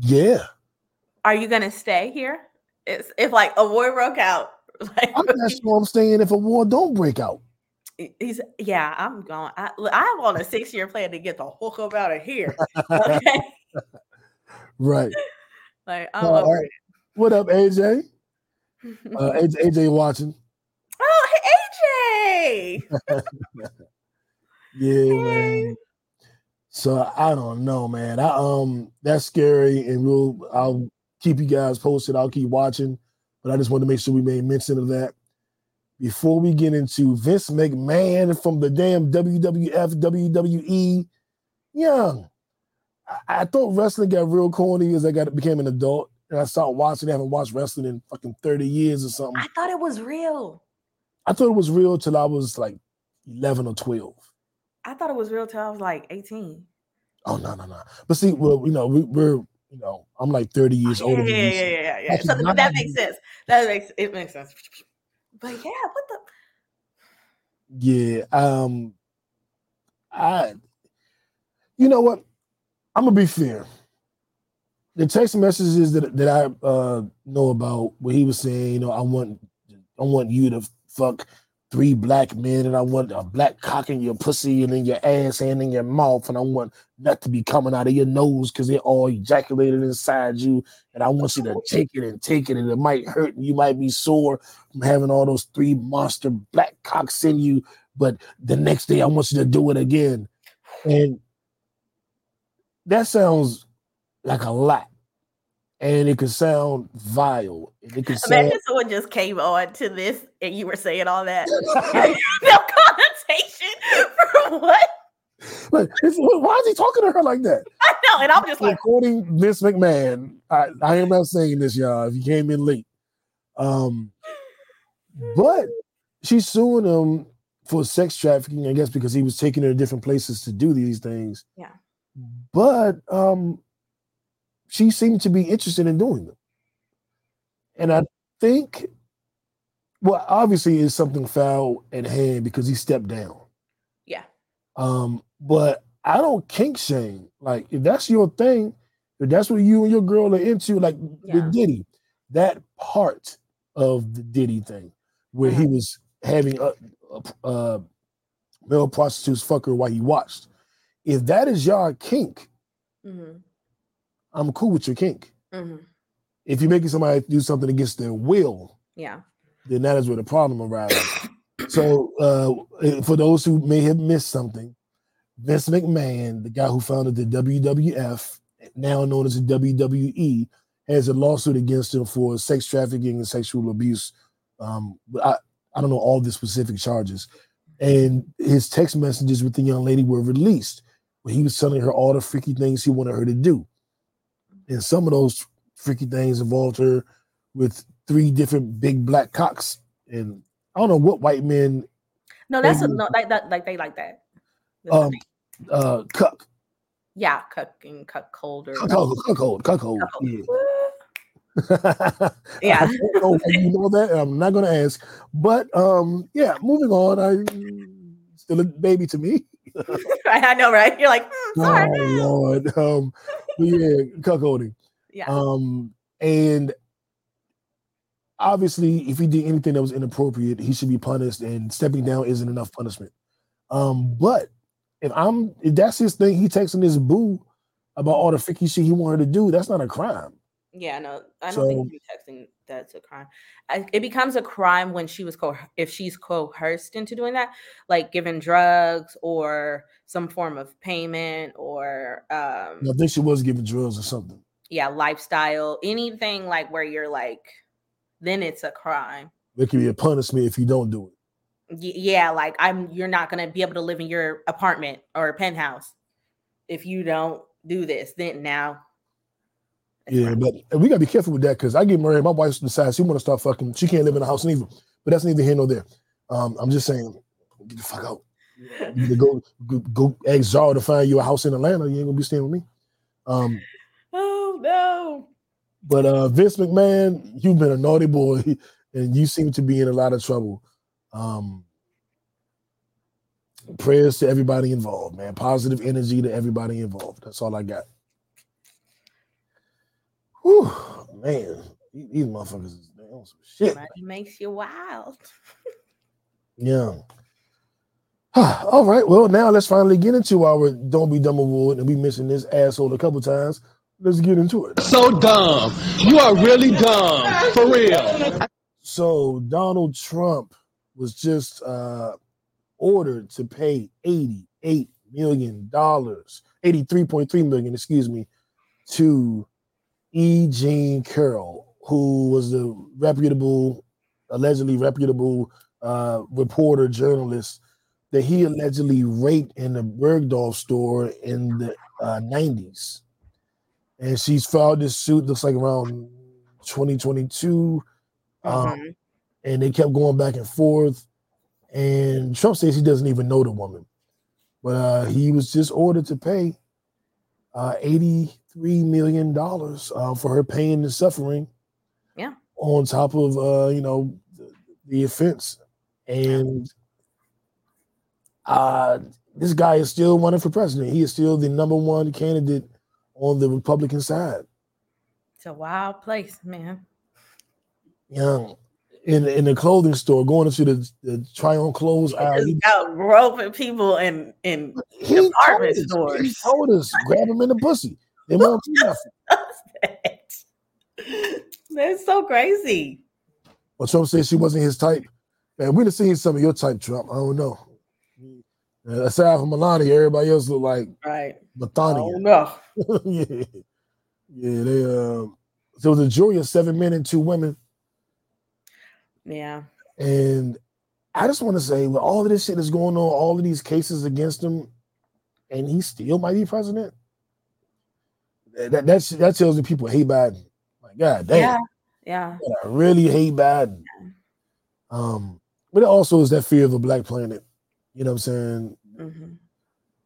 Yeah, Are you going to stay here? It's, if like a war broke out, (laughs) like, I'm not sure I'm staying if a war don't break out. he's, yeah, I'm going. I, I'm on a six year plan to get the hook up out of here. Okay. (laughs) Right. (laughs) like, I'm Uh, all over right. What up, AJ? Uh, AJ, AJ watching. oh, hey, AJ. (laughs) Yeah, man. So I don't know, man. I um that's scary, and we'll I'll keep you guys posted. I'll keep watching, but I just want to make sure we made mention of that before we get into Vince McMahon from the damn WWF WWE. Young, I, I thought wrestling got real corny as I got became an adult, and I started watching. I haven't watched wrestling in fucking thirty years or something. I thought it was real. I thought it was real till I was like eleven or twelve. I thought it was real till I was like 18. Oh no, no, no. But see, well, you know, we, we're you know, I'm like 30 years older. yeah, than yeah, you, yeah, so yeah, yeah, I yeah. So cannot that makes be- sense. That makes it makes sense. But yeah, what the Yeah. Um I you know what? I'm gonna be fair. The text messages that, that I uh know about where he was saying, you know, I want I want you to fuck three black men, and I want a black cock in your pussy and in your ass and in your mouth, and I want nut to be coming out of your nose because they're all ejaculated inside you, and I want you to take it and take it, and it might hurt, and you might be sore from having all those three monster black cocks in you, but the next day I want you to do it again, and that sounds like a lot, and it could sound vile, it could sound. Imagine someone just came on to this and you were saying all that. (laughs) (laughs) no connotation for what? Like, it's- why is he talking to her like that? (laughs) I know, and I'm just like, According Vince McMahon, I, I am not saying this, y'all. If you came in late, um, but she's suing him for sex trafficking, I guess, because he was taking her to different places to do these things. Yeah. But um, she seemed to be interested in doing them, and I think, well, obviously, is something foul at hand because he stepped down. yeah. Um, but I don't kink shame. Like if that's your thing, if that's what you and your girl are into, like the Diddy, that part of the Diddy thing, where he was having a, a, a male prostitutes fuck her while he watched. If that is your kink, hmm I'm cool with your kink. hmm If you're making somebody do something against their will, Yeah. then that is where the problem arises. (coughs) so, uh, eh, for those who may have missed something, Vince McMahon, the guy who founded the WWF, now known as the WWE, has a lawsuit against him for sex trafficking and sexual abuse. Um, I, I don't know all the specific charges. And his text messages with the young lady were released, where he was telling her all the freaky things he wanted her to do. And some of those freaky things involved her with three different big black cocks. And I don't know what white men No, that's a, no, like that, like they like that. That's um uh cuck Yeah, cooking, cuck cold or cuckold cuckold cuckold yeah. Yeah. (laughs) I don't you know that I'm not gonna ask but um yeah moving on I still a baby to me (laughs) I know, right? You're like, "Mm, sorry. oh lord um yeah cuckolding Yeah. um and obviously if he did anything that was inappropriate he should be punished and stepping down isn't enough punishment um but if i'm if that's his thing he texting his boo about all the freaky shit he wanted to do that's not a crime Yeah, no, I don't So- think you texting that's a crime. It becomes a crime when she was co- if she's coerced into doing that, like giving drugs or some form of payment or um i think she was giving drugs or something yeah, lifestyle, anything like where you're like, then it's a crime. there could be a punishment if you don't do it Y- yeah, like I'm you're not gonna be able to live in your apartment or penthouse if you don't do this. Then now, yeah but we gotta be careful with that because i get married my wife decides she want to start fucking she can't live in the house neither but that's neither here nor there um i'm just saying get the fuck out You go go, go ask Zahra to find you a house in Atlanta. You ain't gonna be staying with me. Um, oh no. but uh, Vince McMahon, you've been a naughty boy, and you seem to be in a lot of trouble. Um, prayers to everybody involved, man. Positive energy to everybody involved. That's all I got. Whew, man, these these motherfuckers is they on some shit. Money makes you wild. (laughs) Yeah. (sighs) All right. Well, now let's finally get into our "Don't Be Dumb Award," and we mentioned this asshole a couple times. Let's get into it. So dumb. You are really dumb. For real. So Donald Trump was just uh, ordered to pay eighty-eight million dollars, eighty-three point three million, excuse me, to E. Jean Carroll, who was the reputable, allegedly reputable uh, reporter journalist that he allegedly raped in the Bergdorf store in the uh, 90s. And she's filed this suit, looks like around 2022. Um, and they kept going back and forth. And Trump says he doesn't even know the woman. But uh, he was just ordered to pay uh, $83 million uh, for her pain and suffering Yeah. on top of, uh, you know, the, the offense. And uh, this guy is still running for president. He is still the number one candidate on the Republican side. It's a wild place, man. Know, in in the clothing store, going into the, the try on clothes aisle. He, out groping people in in he told department us, he stores. told us, grab him in the pussy. They won't do nothing. That's so crazy. Well, Trump said she wasn't his type. Man, we'd have seen some of your type, Trump. I don't know. Uh, aside from Melania, everybody else look like Right. Bethania. Oh no. (laughs) yeah, yeah. They um. So it was a jury of seven men and two women, Yeah. and I just want to say, with all of this shit that's going on, all of these cases against him, and he still might be president. That that's, that tells me people hate Biden. Like God damn, Yeah. Yeah. I really hate Biden. Um, but it also is that fear of a black planet. You know what I'm saying? hmm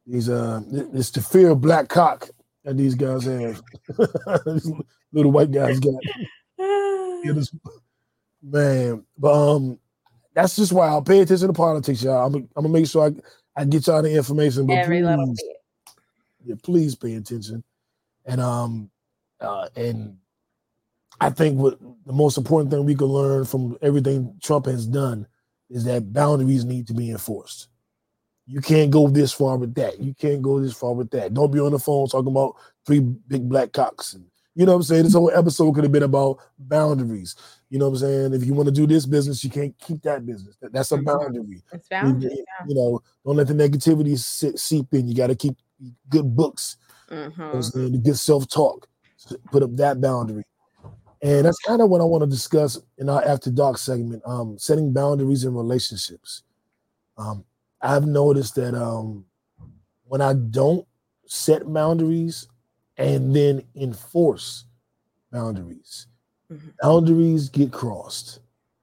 These uh, it's the fear of black cock that these guys have. (laughs) These little white guys got. Yeah, (sighs) this- man, but um, that's just why I'll pay attention to politics, y'all. I'm, I'm gonna make sure I, I get y'all the information. But Every little please, bit. yeah, please pay attention. And um, uh, and I think what the most important thing we can learn from everything Trump has done is that boundaries need to be enforced. You can't go this far with that. You can't go this far with that. Don't be on the phone talking about three big black cocks. And, you know what I'm saying? This whole episode could have been about boundaries. You know what I'm saying? If you want to do this business, you can't keep that business. That's a boundary. It's You, boundaries. you know, don't let the negativity sit, seep in. You got to keep good books. Yeah. You know what I'm hmm? The good self-talk. Put up that boundary. And that's kind of what I want to discuss in our after dark segment. Um, setting boundaries in relationships. Um, I've noticed that um, when I don't set boundaries and then enforce boundaries, Mhm. boundaries get crossed.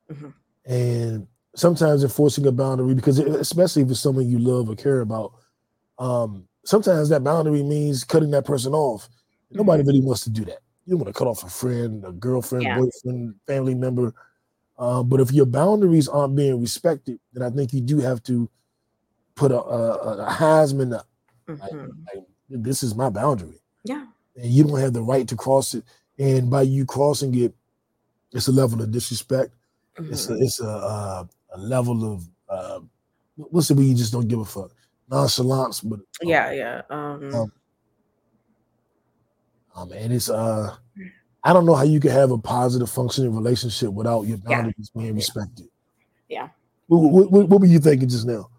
Mhm. And sometimes enforcing a boundary, because especially if it's someone you love or care about, um, sometimes that boundary means cutting that person off. Nobody really wants to do that. You don't want to cut off a friend, a girlfriend, Yeah. boyfriend, family member. Uh, but if your boundaries aren't being respected, then I think you do have to put a, a, a Heisman up. Like, hmm like, this is my boundary, Yeah. and you don't have the right to cross it. And by you crossing it, it's a level of disrespect. It's a, it's a, uh, a level of uh, what's it when you just don't give a fuck nonchalance, but Yeah. Yeah. Um, um, um, and it's uh, I don't know how you can have a positive functioning relationship without your Yeah. boundaries being respected. Yeah. What, what, what, were you thinking just now?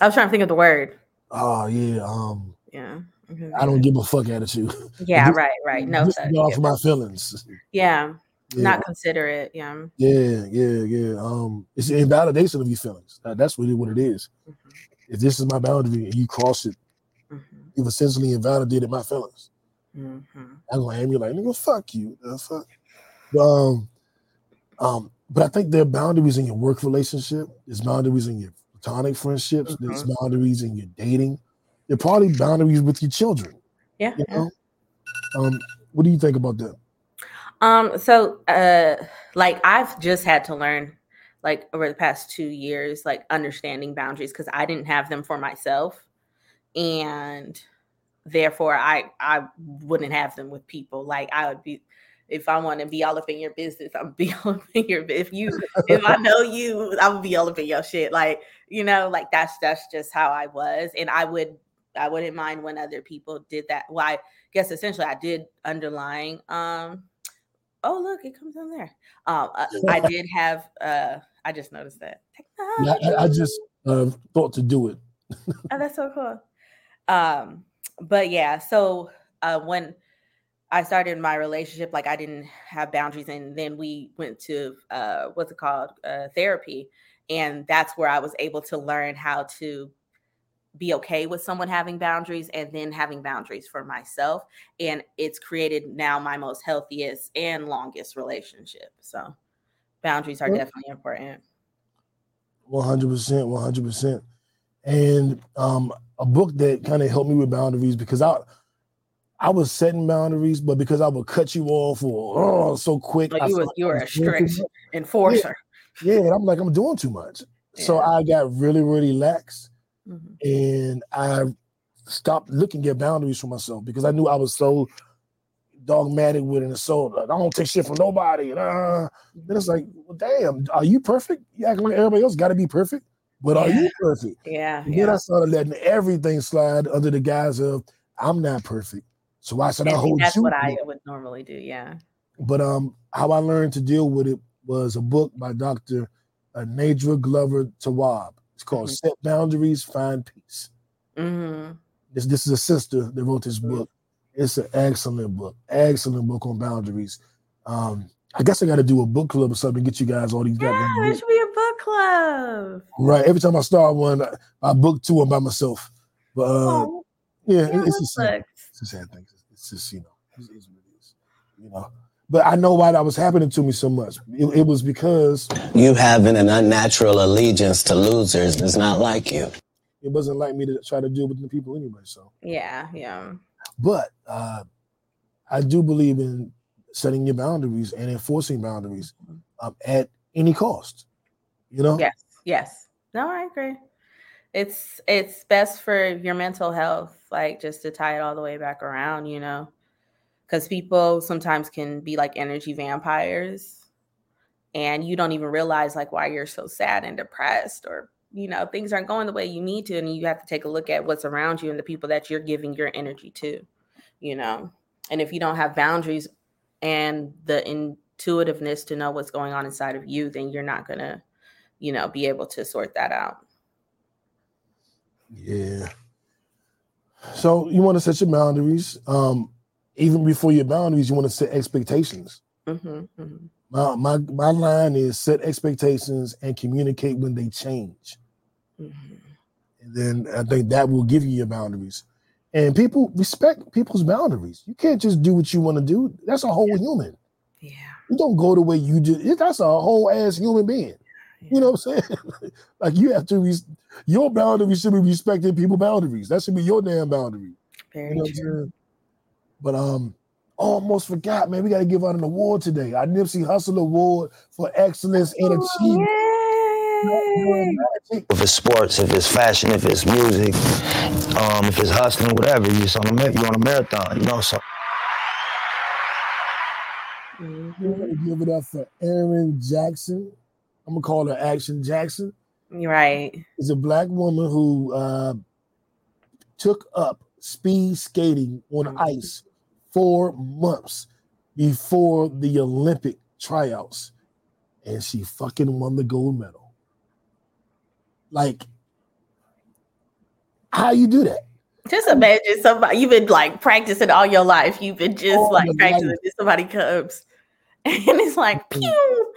I was trying to think of the word. Oh yeah, um, Yeah. Mhm. I don't give a fuck attitude. (laughs) Yeah. This- Right. Right. No. this such. is all Yeah. for my feelings. yeah. Yeah. Not considerate. Yeah. Yeah, yeah, yeah. Um, it's the invalidation of your feelings. That- that's really what it is. If this is my boundary and you cross it, hmm you've essentially invalidated my feelings. hmm I'm gonna aim you like, nigga, fuck you. The fuck. But, um, um, but I think there are boundaries in your work relationship. There's boundaries in your platonic friendships. There's boundaries in your dating. There are probably boundaries with your children. Yeah. You yeah. Um, what do you think about that? Um, so uh like I've just had to learn like over the past two years, like understanding boundaries because I didn't have them for myself. And therefore I I wouldn't have them with people. Like I would be if I want to be all up in your business, I'm be (laughs) all up in your if you if I (laughs) know you, I would be all up in your shit. Like, you know, like that's that's just how I was. And I would I wouldn't mind when other people did that. Well, I guess essentially I did underlying um oh look it comes in there um uh, i (laughs) did have uh i just noticed that. Yeah, I, I just uh, thought to do it. oh that's so cool. Um but yeah so uh when i started my relationship like i didn't have boundaries and then we went to uh what's it called? Uh therapy and that's where i was able to learn how to be okay with someone having boundaries and then having boundaries for myself and it's created now my most healthiest and longest relationship so boundaries are definitely important. One hundred percent, one hundred percent. And um, a book that kind of helped me with boundaries because I, I was setting boundaries, but because I would cut you off or oh so quick, like you was you were a strict (laughs) enforcer. Yeah, and I'm like I'm doing too much, so I got really, really lax, Mhm. and I stopped looking at boundaries for myself because I knew I was so dogmatic with it and so like, I don't take shit from nobody. Uh, then it's like, well, damn, are you perfect? You acting like everybody else got to be perfect, but are you perfect? Yeah. And then I started letting everything slide under the guise of I'm not perfect. So why should I And hold that's you? what I would normally do. Yeah. But um, how I learned to deal with it was a book by Dr. Uh, Nedra Glover Tawwab. It's called Mhm. Set Boundaries, Find Peace. hmm This this is a sister that wrote this Mm-hmm. book. It's an excellent book, excellent book on boundaries. Um, I guess I got to do a book club or something. Get you guys all these Yeah, goddamn there should be a book club. Right. Every time I start one, I, I book two of them by myself. But uh, Oh, yeah, yeah, it- it's a sad, it's a sad thing. It's just you know, it's, it's it is. You know. But I know why that was happening to me so much. It, it was because You having an unnatural allegiance to losers is not like you. it wasn't like me to try to deal with the people anyway. So, Yeah, yeah. But uh, I do believe in setting your boundaries and enforcing boundaries um, at any cost. You know, Yes, yes. No, I agree. It's it's best for your mental health, like just to tie it all the way back around, you know. Because people sometimes can be like energy vampires and you don't even realize like why you're so sad and depressed or you know things aren't going the way you need to and you have to take a look at what's around you and the people that you're giving your energy to you know and if you don't have boundaries and the intuitiveness to know what's going on inside of you then you're not going to you know be able to sort that out Yeah. So you want to set your boundaries. Um, even before your boundaries, you want to set expectations. hmm hmm My my my line is set expectations and communicate when they change. Hmm And then I think that will give you your boundaries. And people respect people's boundaries. You can't just do what you want to do. That's a whole human. yeah You don't go the way you do. That's a whole ass human being. You know what I'm saying? (laughs) like you have to. Res- your boundaries should be respecting people's boundaries. That should be your damn boundary. very You know true? But um, almost forgot, man. We got to give out an award today. Our Nipsey Hussle Award for excellence and achievement. Yay! If it's sports, if it's fashion, if it's music, um, if it's hustling, whatever, you're on a you're on a marathon, you know. So We're Mhm. give it up for Erin Jackson. I'm gonna call her Action Jackson. You're right Is a black woman who uh, took up speed skating on ice four months before the Olympic tryouts, and she fucking won the gold medal. Like, how you do that? just imagine somebody you've been like practicing all your life you've been just All like practicing somebody comes (laughs) and it's like pew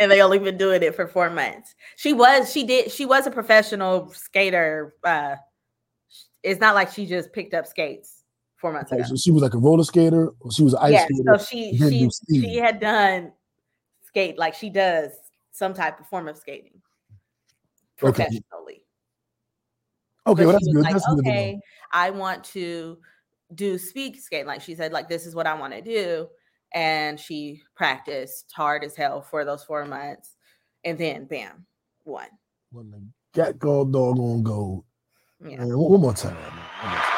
and they only been doing it for four months she was she did she was a professional skater uh it's not like she just picked up skates four months ago So she was like a roller skater, or she was an ice yeah skater. so she she she had done skate like she does some type of form of skating Okay. Professionally Okay, well that's good. like, That's good okay, I want to do speed skate. Like she said, like this is what I want to do, and she practiced hard as hell for those four months, and then bam, won. When the got gold dog on gold. Yeah. Man, one one more time. One more time.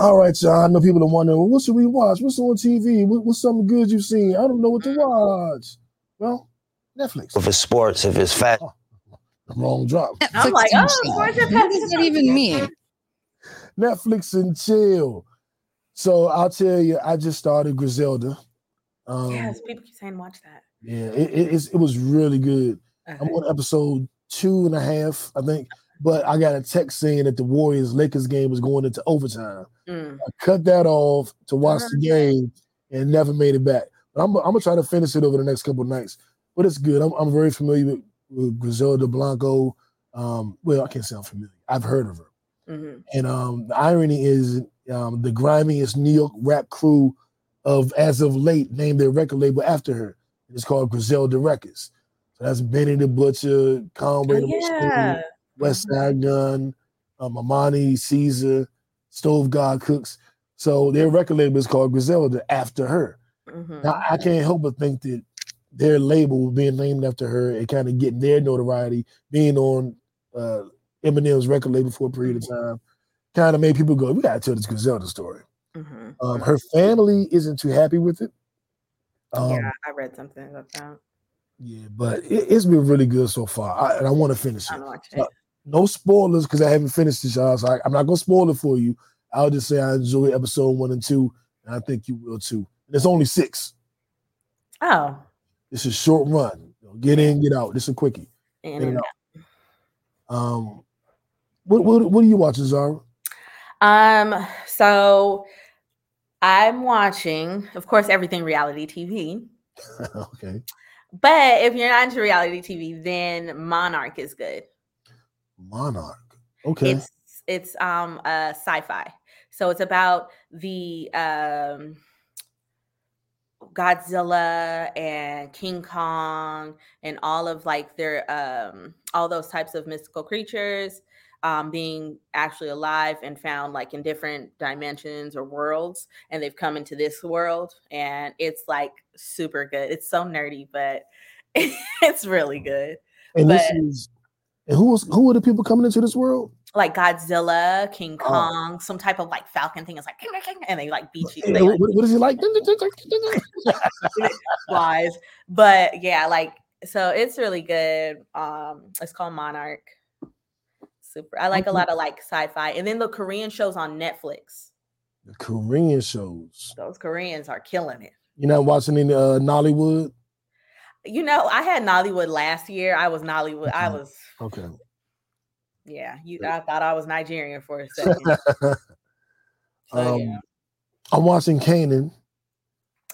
All right, y'all. I know people are wondering, well, what should we watch? What's on TV? What, what's something good you've seen? I don't know what to watch. Well, Netflix. if it's sports, if it's fashion. (laughs) Wrong drop. I'm like, oh, of course it What does that even mean? Netflix and chill. So I'll tell you, I just started Griselda. Um, yes, people keep saying watch that. Yeah, it, it, it was really good. I'm on episode two and a half, I think. But I got a text saying that the Warriors Lakers game was going into overtime. Mm. I cut that off to watch the game and never made it back. But I'm, I'm gonna try to finish it over the next couple of nights. But it's good. I'm, I'm very familiar with, with Griselda Blanco. Um, well, I can't say I'm familiar. I've heard of her. Mhm. And um, the irony is, um, the grimiest New York rap crew of as of late named their record label after her. It's called Griselda Records. So that's Benny the Butcher, Conway Oh, the Machine, yeah. Westside Gunn, um, Armani, Caesar, Stove God Cooks. So their record label is called Griselda after her. Mhm. Now I can't help but think that their label being named after her and kind of getting their notoriety, being on uh, Eminem's record label for a period of time, kind of made people go, "We gotta tell this Griselda story." Mhm. Um, her family isn't too happy with it. Um, yeah, I read something about that. yeah, but it, it's been really good so far, I, and I want to finish it. I'm watching So, it. No spoilers because I haven't finished it, y'all. So I, I'm not gonna spoil it for you. I'll just say I enjoy episode one and two, and I think you will too. And it's only six. Oh, It's a short run. Get in, get out. This is a quickie. and and out. Um, what what what are you watching, Zahra? Um, so I'm watching, of course, everything reality TV. (laughs) okay, But if you're not into reality TV, then Monarch is good. Monarch. Okay, It's it's um uh sci-fi. So it's about the um Godzilla and King Kong and all of like their um all those types of mystical creatures um being actually alive and found like in different dimensions or worlds and they've come into this world and it's like super good. It's so nerdy but (laughs) it's really good. and but- this is and who was who are the people coming into this world? like Godzilla, King Oh. Kong, some type of like falcon thing. It's like and they like beat you. Like what, what is he like? flies. (laughs) But yeah, like so it's really good. Um, it's called Monarch. Super. I like a lot of like sci-fi, and then the Korean shows on Netflix. The Korean shows. Those Koreans are killing it. You're not watching any uh, Nollywood? You know, I had Nollywood last year. I was Nollywood. I was Okay. yeah. You, I thought I was Nigerian for a (laughs) second. So, um, yeah. I'm watching Kanan.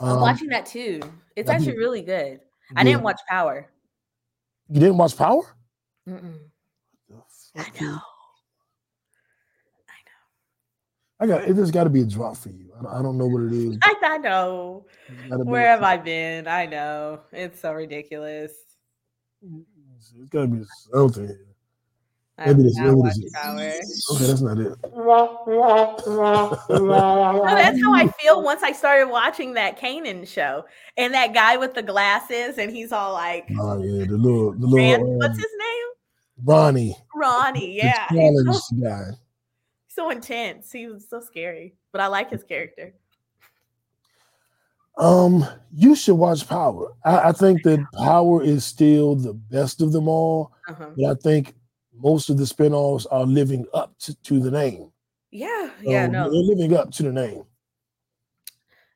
I'm Um, watching that too. It's actually did- really good. I yeah. didn't watch Power. You didn't watch Power? Mm-mm. I know. I got it. Just got to be a drop for you. I don't, know what it is. (laughs) I, I know. It's gotta be- Where have I been? I know. It's so ridiculous. It's got to be something. here. Maybe have this. not Maybe this. Power. Okay, that's not it. (laughs) No, that's how I feel once I started watching that Kanan show. And that guy with the glasses, and he's all like, Oh yeah, the little, the little what's um, his name? Ronnie, Ronnie. the Yeah. He's so, guy. so intense. He was so scary. But I like his character. Um, you should watch Power. I, I think that Power is still the best of them all, Uh-huh. but I think most of the spinoffs are living up to, to the name. Yeah. Yeah. Um, No. they're living up to the name.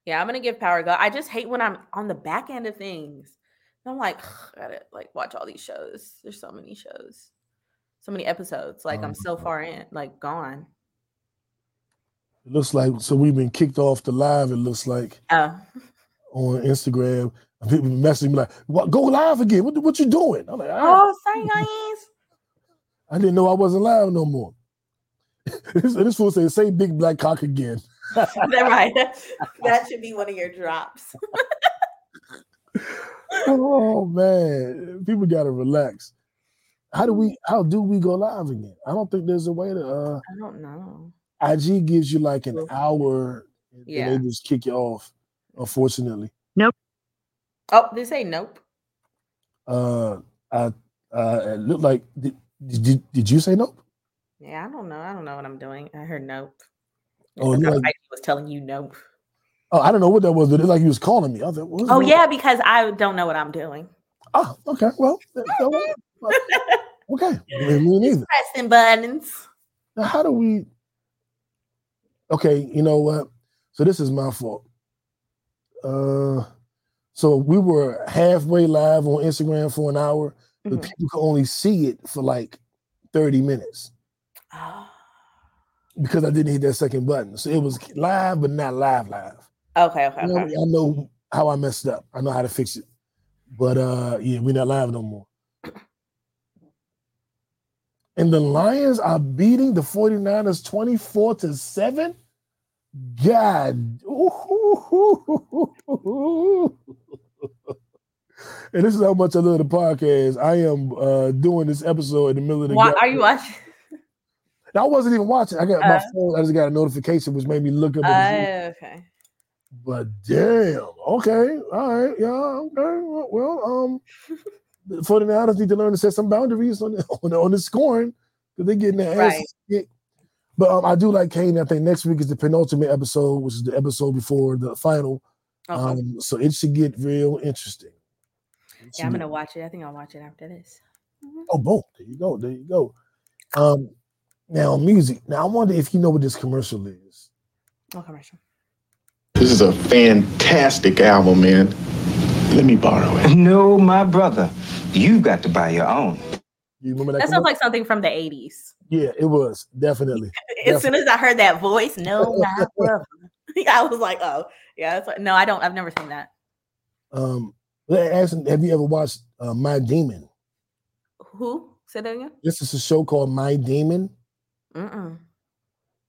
Yeah, I'm gonna give power a go. I just hate when I'm on the back end of things. I'm like, I gotta like watch all these shows. There's so many shows, so many episodes. Like I'm so far in, like gone. It looks like so we've been kicked off the live. It looks like Oh, on Instagram. People messaging me like, "What? Go live again? What? What you doing?" I'm like, "Ah, oh, sorry guys. I didn't know I wasn't live no more. (laughs) this, this fool say, "Say big black cock again." (laughs) That's right. (laughs) That should be one of your drops. oh man, people gotta relax. How do we? How do we go live again? I don't think there's a way to. uh I don't know. IG gives you like an hour, and Yeah. they just kick you off. Unfortunately, Nope. Oh, they say nope. uh, I uh, it looked like did, did did you say nope? Yeah, I don't know. I don't know what I'm doing. I heard nope. Oh, I it thought looked like- IG was telling you nope. oh, I don't know what that was, but it's like he was calling me. I was like, what's Oh going- yeah, because I don't know what I'm doing. Oh, okay. Well, you know what? okay. (laughs) Me me neither. Pressing buttons. Now, how do we? Okay, you know what? So this is my fault. Uh, so we were halfway live on Instagram for an hour, but Mhm. people could only see it for like thirty minutes because I didn't hit that second button. So it was live, but not live live. Okay, okay, I know, okay. I know how I messed up. I know how to fix it. But uh yeah, we're not live no more. And the Lions are beating the 49ers 24 to 7. God. (laughs) And this is how much I love the podcast. I am uh doing this episode in the middle of the Why are you watching? (laughs) I wasn't even watching. I got my Uh. phone. I just got a notification which made me look up. Uh, okay. but damn, okay, all right, yeah, okay. Well, um, (laughs) the 49ers need to learn to set some boundaries on on, on the scoring because they're getting their ass Right. Kicked. But um, I do like Kane. I think next week is the penultimate episode, which is the episode before the final. Okay. Um, so it should get real interesting. It yeah, I'm gonna watch it. I think I'll watch it after this. Oh, boom. There you go. There you go. Um, now music. Now I wonder if you know what this commercial is. Oh, commercial. This is a fantastic album, man. Let me borrow it. No, my brother. You've got to buy your own. You remember that? That sounds like something from the 80s. yeah, it was definitely. As soon as I heard that voice, no. (laughs) (laughs) I was like, oh, yeah. That's what, no, I don't. I've never seen that. Um, ask have you ever watched uh, My Demon? Who? Say that again? This is a show called My Demon. Mm-mm.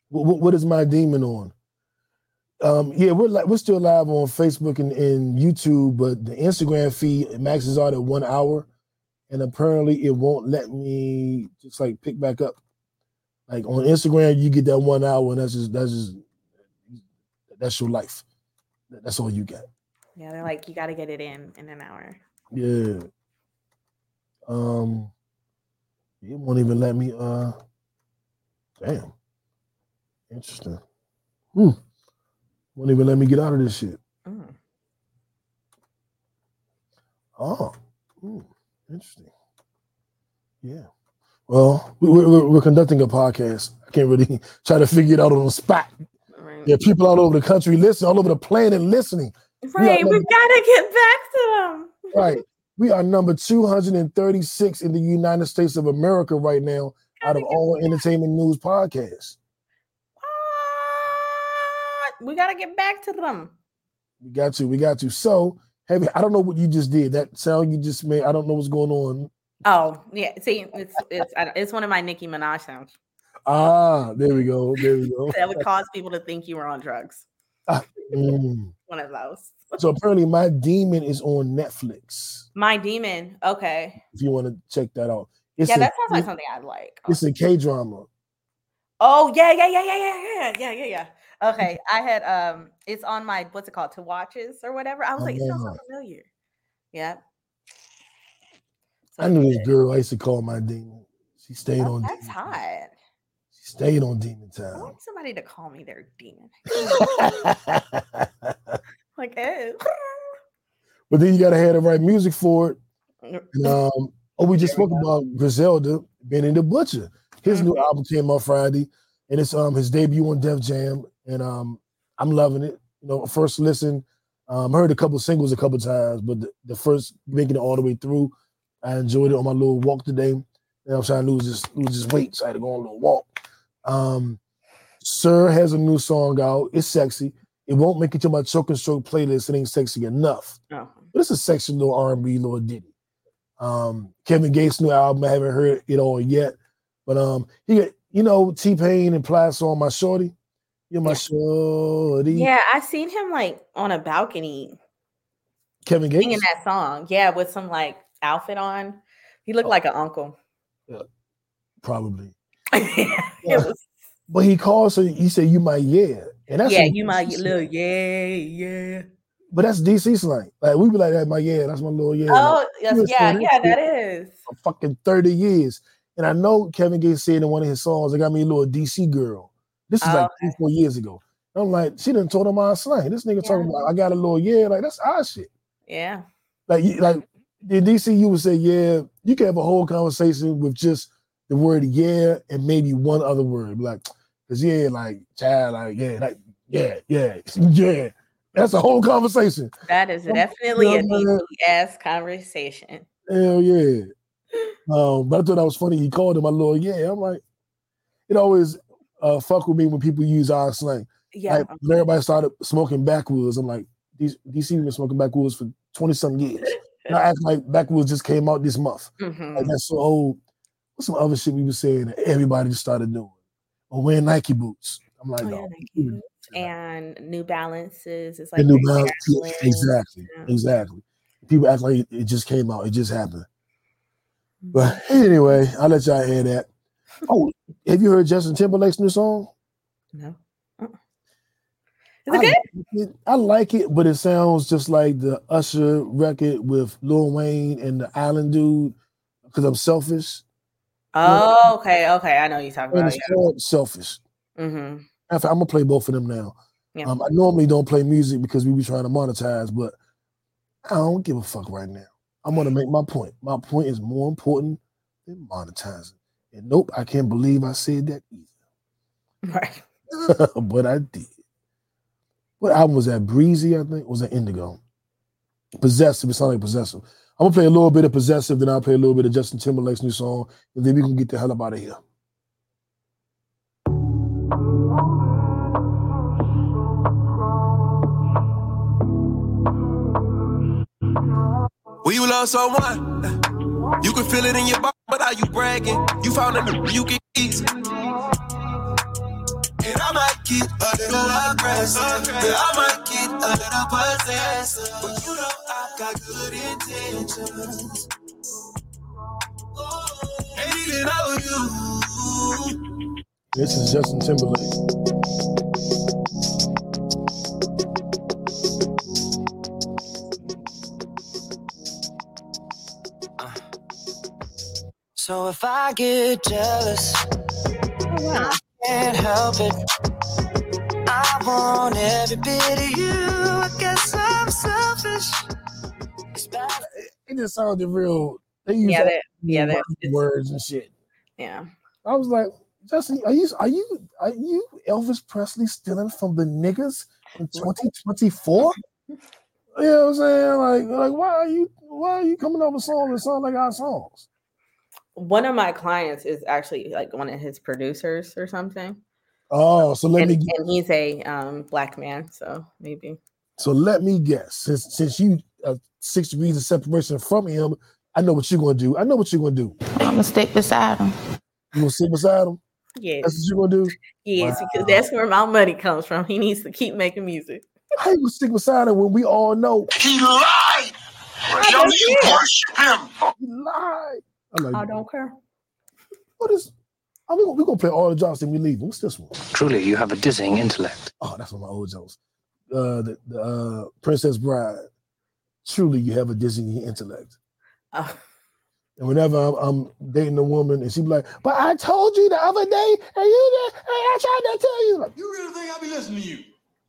What, what is My Demon on? Um, yeah, we're li- we're still live on Facebook and, and YouTube, but the Instagram feed maxes out at one hour, and apparently it won't let me just like pick back up. Like on Instagram, you get that one hour, and that's just that's just that's your life. That's all you got. Yeah, they're like, you got to get it in in an hour. Yeah. Um, it won't even let me. Uh, damn. Interesting. Hmm. Won't even let me get out of this shit. Mm. Oh, hmm, interesting. Yeah. Well, we- we- we're, we're conducting a podcast. I can't really (laughs) try to figure it out on the spot. There are people all over the country listening, all over the planet listening. We Right, number- we've got to get back to them. right. We are number 236 in the United States of America right now out of all entertainment news podcasts. We got to get back to them. We got to, we got to. So, have you, I don't know what you just did. That sound you just made, I don't know what's going on. Oh, yeah. See, it's it's it's one of my Nicki Minaj sounds Ah, there we go. There we go. that would cause people to think you were on drugs. Mm. One of those. So apparently, my demon is on Netflix. My demon. Okay. If you want to check that out, it's yeah, a, that sounds like something I'd like. It's a K drama. Oh yeah, yeah, yeah, yeah, yeah, yeah, yeah, yeah, yeah. Okay, I had um, it's on my what's it called to watches or whatever. I was like, it sounds so Oh. familiar. Yeah. I knew this girl I used to call my demon. She stayed Oh, on. that's hot. She stayed on demon I want somebody to call me their demon. (laughs) like, eh. But then you gotta have the right music for it. And, um, oh, we just spoke about Griselda, Benny the Butcher. His new album came out Friday, and it's um his debut on Def Jam, and um I'm loving it. You know, first listen, um, heard a couple singles a couple times, but the, the first making it all the way through, I enjoyed it on my little walk today. And I'm trying to lose this lose this weight, so I had to go on a little walk. Um, Sir has a new song out. It's sexy. It won't make it to my choke and stroke playlist. It ain't sexy enough. Oh. But it's a sexy little R&B, little ditty. Um, Kevin Gates' new album, I haven't heard it all yet. But um, he got, you know, T-Pain and Plaid on My Shorty. You're my shorty. Yeah, I seen him like on a balcony Kevin Gates. singing that song. Yeah, with some like outfit on. He Oh. looked like an uncle. Probably. (laughs) Yeah. was- But he calls her, he said, you my yeah. And that's yeah, some you my DC little yeah, yeah. But that's DC slang. Like we be like that, my yeah, that's my little yeah. Oh, Like, yes, yeah, been yeah, saying that for fucking 30 years. And I know Kevin Gates said in one of his songs, I got me a little DC girl. This is Oh, like three, four years ago. I'm like, she didn't told him my slang. This nigga talking about I got a little yeah, like that's our shit. Yeah. Like you like in DC, you would say, yeah, you can have a whole conversation with just the word yeah and maybe one other word. Like, cause yeah, like child, like yeah, like yeah, yeah, (laughs) yeah. That's a whole conversation. That is definitely yeah, a man. deep ass conversation. Hell yeah. (laughs) Um, but I thought that was funny. He called him a little yeah. I'm like, it always uh fuck with me when people use our slang. Yeah. Like when everybody started smoking backwoods. I'm like, these DC been smoking backwoods for 20 some years. And I act like backwoods just came out this month. Mhm. Like that's so old. What's some other shit we were saying that everybody just started doing? Or wearing Nike boots. I'm like, Oh, no. yeah, and New Balances. It's like New very Balance. masculine. Exactly. Yeah. Exactly. People act like it just came out. It just happened. Mm-hmm. But anyway, I'll let y'all hear that. Oh, have you heard Justin Timberlake's new song? No. Is it good? I like it, but it sounds just like the Usher record with Lil Wayne and the Island dude. Because I'm selfish. Oh, okay, okay. I know you're talking about. it's Yeah. selfish. Mm-hmm. Fact, I'm gonna play both of them now. Yeah. Um, I normally don't play music because we be trying to monetize, but I don't give a fuck right now. I'm gonna make my point. My point is more important than monetizing. And nope, I can't believe I said that either. (laughs) Right. (laughs) but I did. What album was that? Breezy, I think. Was that Indigo? Possessive. It sounded like possessive. I'm gonna play a little bit of possessive, then I'll play a little bit of Justin Timberlake's new song, and then we can get the hell up out of here. When you love someone, you can feel it in your body, but are you bragging? You found a you can eat. And I might get a little aggressive. Yeah, I might get a little possessive. But you know I got good intentions. Ain't even know you. This is Justin Timberlake. So if I get jealous, oh, I can't help it. I want every bit of you. I guess I'm selfish. It just sounded real. They use Yeah, all that- yeah, these that- words and shit. Yeah. I was like, Justin, are you are you are you Elvis Presley stealing from the niggas in 2024? You know what I'm saying? Like, like why are you why are you coming up with songs that sound like our songs? One of my clients is actually like one of his producers or something. Oh, so let and, me gu- and he's a um, black man, so maybe. so let me guess. Since since you uh, six degrees of separation from him, I know what you're gonna do. I know what you're gonna do. I'm gonna stick beside him. You gonna sit beside him? Yes. That's what you're gonna do. Yes, because that's where my money comes from. He needs to keep making music. How you gonna stick beside him when we all know He lied. Y'all need to worship him. he lied? I'm like, I don't care. what is? Oh, we gonna, we gonna play all the jobs and we leave. What's this one? Truly, you have a dizzying intellect. Oh, that's one of my old jokes. Uh, the, the uh, Princess Bride. Truly, you have a Disney intellect. Oh. And whenever I'm, I'm dating a woman, and she be like, "But I told you the other day, and you, did- and I tried to tell you." Like, You really think I be listening to you?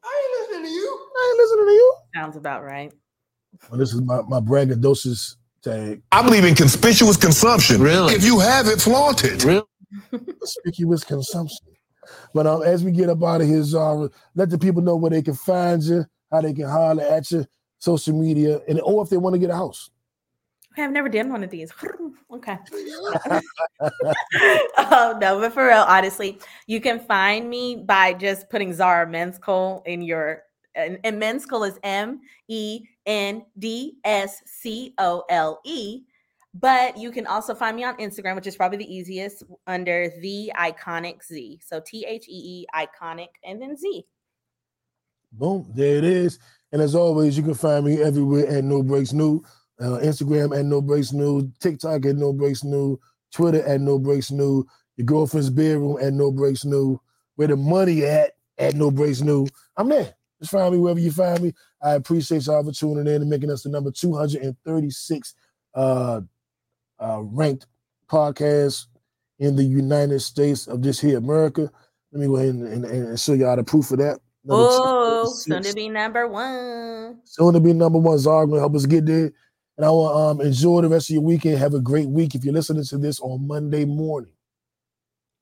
I ain't listening to you. I ain't listening to you. Sounds about right. Well, this is my my braggadocious tag. I believe in conspicuous consumption. Really? If you have it, flaunt it. Really? Conspicuous consumption. But um, as we get up out of here, Zahra, let the people know where they can find you, how they can holler at you, social media, and or if they want to get a house. Okay, I've never done one of these. (laughs) Okay. oh (laughs) no, but for real, honestly, you can find me by just putting Zahra Mendscole in your and, and Mendscole is M E N D S C O L E. But you can also find me on Instagram, which is probably the easiest under the iconic Z. So T H E E iconic and then Z. Boom, there it is. And as always, you can find me everywhere at No Breaks New, uh, Instagram at No Breaks New, TikTok at No Breaks New, Twitter at No Breaks New, your girlfriend's bedroom at No Breaks New, where the money at at No Breaks New. I'm there. Just find me wherever you find me. I appreciate y'all for tuning in and making us the number 236 uh, uh, ranked podcast in the United States of this here America. Let me go ahead and, and, and show y'all the proof of that. Number Oh, 236 soon to be number one. soon to be number one. Gonna help us get there. And I want um enjoy the rest of your weekend. Have a great week. If you're listening to this on Monday morning,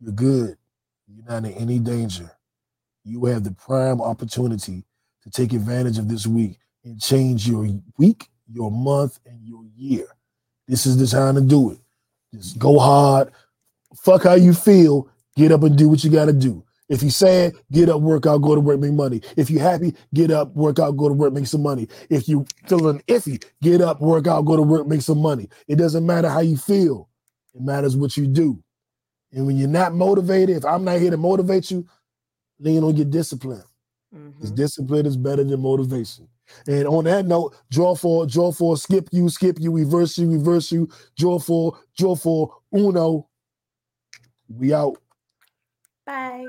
you're good. You're not in any danger. You have the prime opportunity to take advantage of this week and change your week, your month, and your year. This is the time to do it. Just go hard. Fuck how you feel. Get up and do what you got to do. If you're sad, get up, work out, go to work, make money. If you're happy, get up, work out, go to work, make some money. If you feeling iffy, get up, work out, go to work, make some money. It doesn't matter how you feel. It matters what you do. And when you're not motivated, if I'm not here to motivate you, lean on your discipline. Because mm-hmm. discipline is better than motivation. And on that note, draw for, draw for, skip you, skip you, reverse you, reverse you, draw for, draw for, uno. We out. Bye.